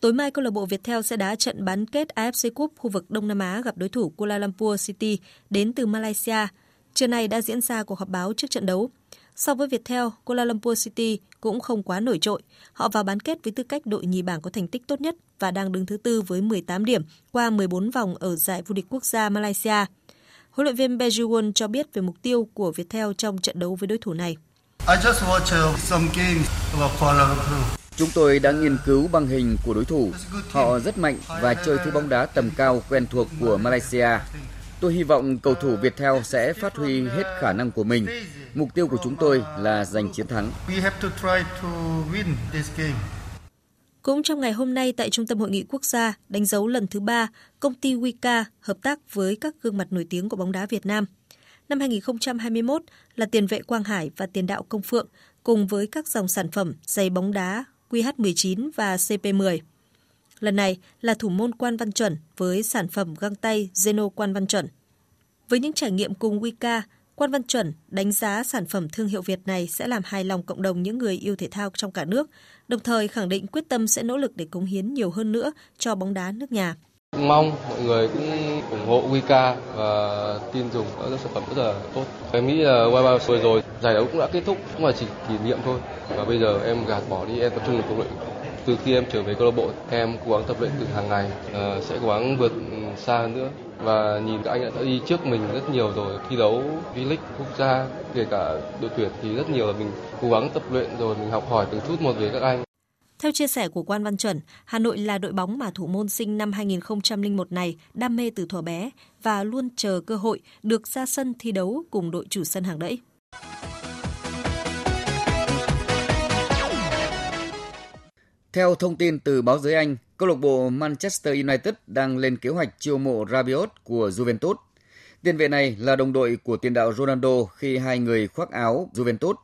Tối mai câu lạc bộ Viettel sẽ đá trận bán kết AFC Cup khu vực Đông Nam Á gặp đối thủ Kuala Lumpur City đến từ Malaysia. Trưa nay đã diễn ra cuộc họp báo trước trận đấu. So với Viettel, Kuala Lumpur City cũng không quá nổi trội. Họ vào bán kết với tư cách đội nhì bảng có thành tích tốt nhất và đang đứng thứ tư với 18 điểm qua 14 vòng ở giải vô địch quốc gia Malaysia. Huấn luyện viên Bejuwon cho biết về mục tiêu của Viettel trong trận đấu với đối thủ này. Chúng tôi đã nghiên cứu băng hình của đối thủ. Họ rất mạnh và chơi thứ bóng đá tầm cao quen thuộc của Malaysia. Tôi hy vọng cầu thủ Viettel sẽ phát huy hết khả năng của mình. Mục tiêu của chúng tôi là giành chiến thắng. Cũng trong ngày hôm nay tại Trung tâm Hội nghị Quốc gia, đánh dấu lần thứ ba, công ty Wika hợp tác với các gương mặt nổi tiếng của bóng đá Việt Nam. Năm 2021 là tiền vệ Quang Hải và tiền đạo Công Phượng, cùng với các dòng sản phẩm giày bóng đá QH19 và CP10. Lần này là thủ môn Quan Văn Chuẩn với sản phẩm găng tay Zeno Quan Văn Chuẩn. Với những trải nghiệm cùng Wika, Quan Văn Chuẩn đánh giá sản phẩm thương hiệu Việt này sẽ làm hài lòng cộng đồng những người yêu thể thao trong cả nước, đồng thời khẳng định quyết tâm sẽ nỗ lực để cống hiến nhiều hơn nữa cho bóng đá nước nhà. Mong mọi người cũng ủng hộ Wika và tin dùng các sản phẩm rất là tốt. Em nghĩ là qua vừa rồi giải đấu cũng đã kết thúc, cũng là chỉ kỷ niệm thôi. Và bây giờ em gạt bỏ đi, em tập trung vào công luyện từ khi em trở về câu lạc bộ em cố gắng tập luyện từ hàng ngày uh, sẽ cố gắng vượt ừ, xa hơn nữa và nhìn các anh đã đi trước mình rất nhiều rồi thi đấu V-League quốc gia kể cả đội tuyển thì rất nhiều là mình cố gắng tập luyện rồi mình học hỏi từng chút một về các anh theo chia sẻ của Quan Văn Chuẩn, Hà Nội là đội bóng mà thủ môn sinh năm 2001 này đam mê từ thuở bé và luôn chờ cơ hội được ra sân thi đấu cùng đội chủ sân hàng đẫy. Theo thông tin từ báo giới Anh, câu lạc bộ Manchester United đang lên kế hoạch chiêu mộ Rabiot của Juventus. Tiền vệ này là đồng đội của tiền đạo Ronaldo khi hai người khoác áo Juventus.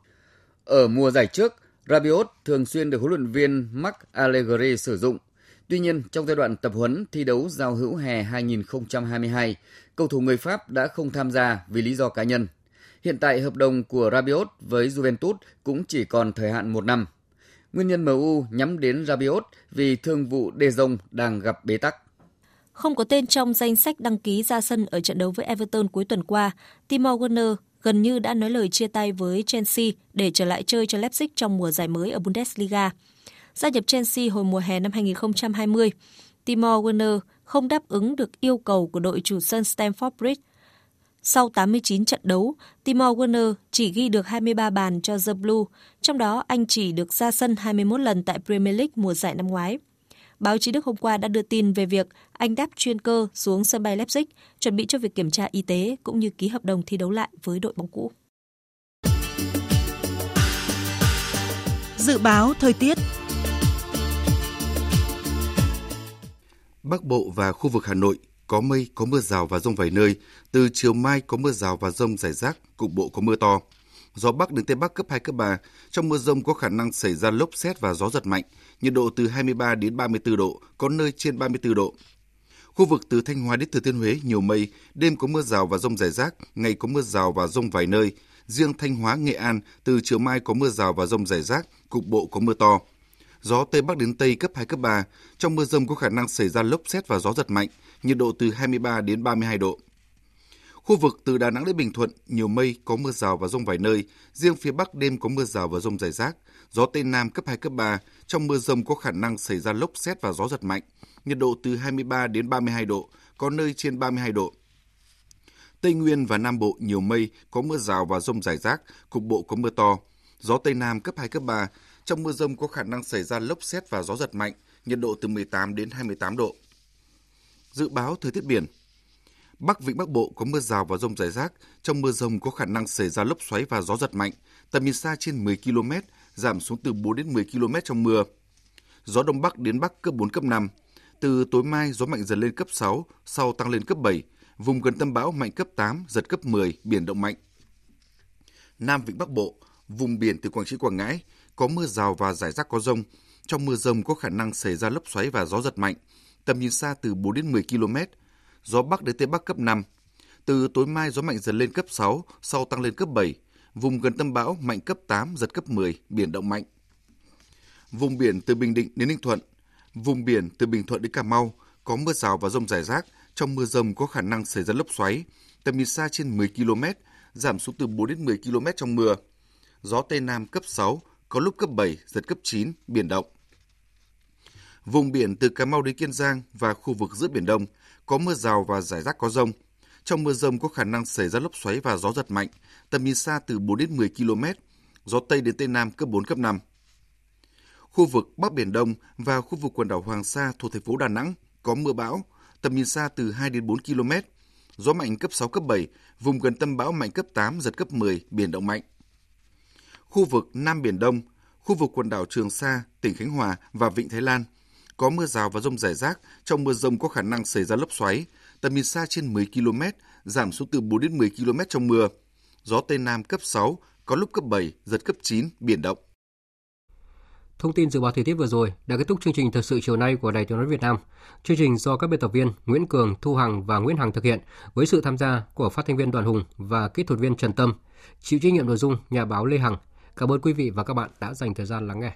Ở mùa giải trước, Rabiot thường xuyên được huấn luyện viên Mark Allegri sử dụng. Tuy nhiên, trong giai đoạn tập huấn thi đấu giao hữu hè 2022, cầu thủ người Pháp đã không tham gia vì lý do cá nhân. Hiện tại hợp đồng của Rabiot với Juventus cũng chỉ còn thời hạn một năm. Nguyên nhân MU nhắm đến Rabiot vì thương vụ De Jong đang gặp bế tắc. Không có tên trong danh sách đăng ký ra sân ở trận đấu với Everton cuối tuần qua, Timo Werner gần như đã nói lời chia tay với Chelsea để trở lại chơi cho Leipzig trong mùa giải mới ở Bundesliga. Gia nhập Chelsea hồi mùa hè năm 2020, Timo Werner không đáp ứng được yêu cầu của đội chủ sân Stamford Bridge sau 89 trận đấu, Timo Werner chỉ ghi được 23 bàn cho The Blue, trong đó anh chỉ được ra sân 21 lần tại Premier League mùa giải năm ngoái. Báo chí Đức hôm qua đã đưa tin về việc anh đáp chuyên cơ xuống sân bay Leipzig, chuẩn bị cho việc kiểm tra y tế cũng như ký hợp đồng thi đấu lại với đội bóng cũ. Dự báo thời tiết Bắc Bộ và khu vực Hà Nội có mây, có mưa rào và rông vài nơi. Từ chiều mai có mưa rào và rông rải rác, cục bộ có mưa to. Gió Bắc đến Tây Bắc cấp 2, cấp 3. Trong mưa rông có khả năng xảy ra lốc xét và gió giật mạnh. Nhiệt độ từ 23 đến 34 độ, có nơi trên 34 độ. Khu vực từ Thanh Hóa đến Thừa Thiên Huế nhiều mây, đêm có mưa rào và rông rải rác, ngày có mưa rào và rông vài nơi. Riêng Thanh Hóa, Nghệ An từ chiều mai có mưa rào và rông rải rác, cục bộ có mưa to. Gió Tây Bắc đến Tây cấp 2, cấp 3. Trong mưa rông có khả năng xảy ra lốc xét và gió giật mạnh, nhiệt độ từ 23 đến 32 độ. Khu vực từ Đà Nẵng đến Bình Thuận, nhiều mây, có mưa rào và rông vài nơi. Riêng phía Bắc đêm có mưa rào và rông rải rác. Gió Tây Nam cấp 2, cấp 3. Trong mưa rông có khả năng xảy ra lốc xét và gió giật mạnh. Nhiệt độ từ 23 đến 32 độ, có nơi trên 32 độ. Tây Nguyên và Nam Bộ nhiều mây, có mưa rào và rông rải rác, cục bộ có mưa to. Gió Tây Nam cấp 2, cấp 3. Trong mưa rông có khả năng xảy ra lốc xét và gió giật mạnh, nhiệt độ từ 18 đến 28 độ. Dự báo thời tiết biển Bắc Vịnh Bắc Bộ có mưa rào và rông rải rác. Trong mưa rông có khả năng xảy ra lốc xoáy và gió giật mạnh. Tầm nhìn xa trên 10 km, giảm xuống từ 4 đến 10 km trong mưa. Gió Đông Bắc đến Bắc cấp 4, cấp 5. Từ tối mai, gió mạnh dần lên cấp 6, sau tăng lên cấp 7. Vùng gần tâm bão mạnh cấp 8, giật cấp 10, biển động mạnh. Nam Vịnh Bắc Bộ, vùng biển từ Quảng Trị, Quảng Ngãi, có mưa rào và rải rác có rông. Trong mưa rông có khả năng xảy ra lốc xoáy và gió giật mạnh, tầm nhìn xa từ 4 đến 10 km, gió Bắc đến Tây Bắc cấp 5. Từ tối mai gió mạnh dần lên cấp 6, sau tăng lên cấp 7, vùng gần tâm bão mạnh cấp 8, giật cấp 10, biển động mạnh. Vùng biển từ Bình Định đến Ninh Thuận, vùng biển từ Bình Thuận đến Cà Mau có mưa rào và rông rải rác, trong mưa rông có khả năng xảy ra lốc xoáy, tầm nhìn xa trên 10 km, giảm xuống từ 4 đến 10 km trong mưa. Gió Tây Nam cấp 6, có lúc cấp 7, giật cấp 9, biển động. Vùng biển từ Cà Mau đến Kiên Giang và khu vực giữa Biển Đông có mưa rào và rải rác có rông. Trong mưa rông có khả năng xảy ra lốc xoáy và gió giật mạnh, tầm nhìn xa từ 4 đến 10 km, gió Tây đến Tây Nam cấp 4, cấp 5. Khu vực Bắc Biển Đông và khu vực quần đảo Hoàng Sa thuộc thành phố Đà Nẵng có mưa bão, tầm nhìn xa từ 2 đến 4 km, gió mạnh cấp 6, cấp 7, vùng gần tâm bão mạnh cấp 8, giật cấp 10, biển động mạnh. Khu vực Nam Biển Đông, khu vực quần đảo Trường Sa, tỉnh Khánh Hòa và Vịnh Thái Lan có mưa rào và rông rải rác, trong mưa rông có khả năng xảy ra lốc xoáy, tầm nhìn xa trên 10 km, giảm xuống từ 4 đến 10 km trong mưa. Gió Tây Nam cấp 6, có lúc cấp 7, giật cấp 9, biển động. Thông tin dự báo thời tiết vừa rồi đã kết thúc chương trình thời sự chiều nay của Đài Tiếng nói Việt Nam. Chương trình do các biên tập viên Nguyễn Cường, Thu Hằng và Nguyễn Hằng thực hiện với sự tham gia của phát thanh viên Đoàn Hùng và kỹ thuật viên Trần Tâm. Chịu trách nhiệm nội dung nhà báo Lê Hằng. Cảm ơn quý vị và các bạn đã dành thời gian lắng nghe.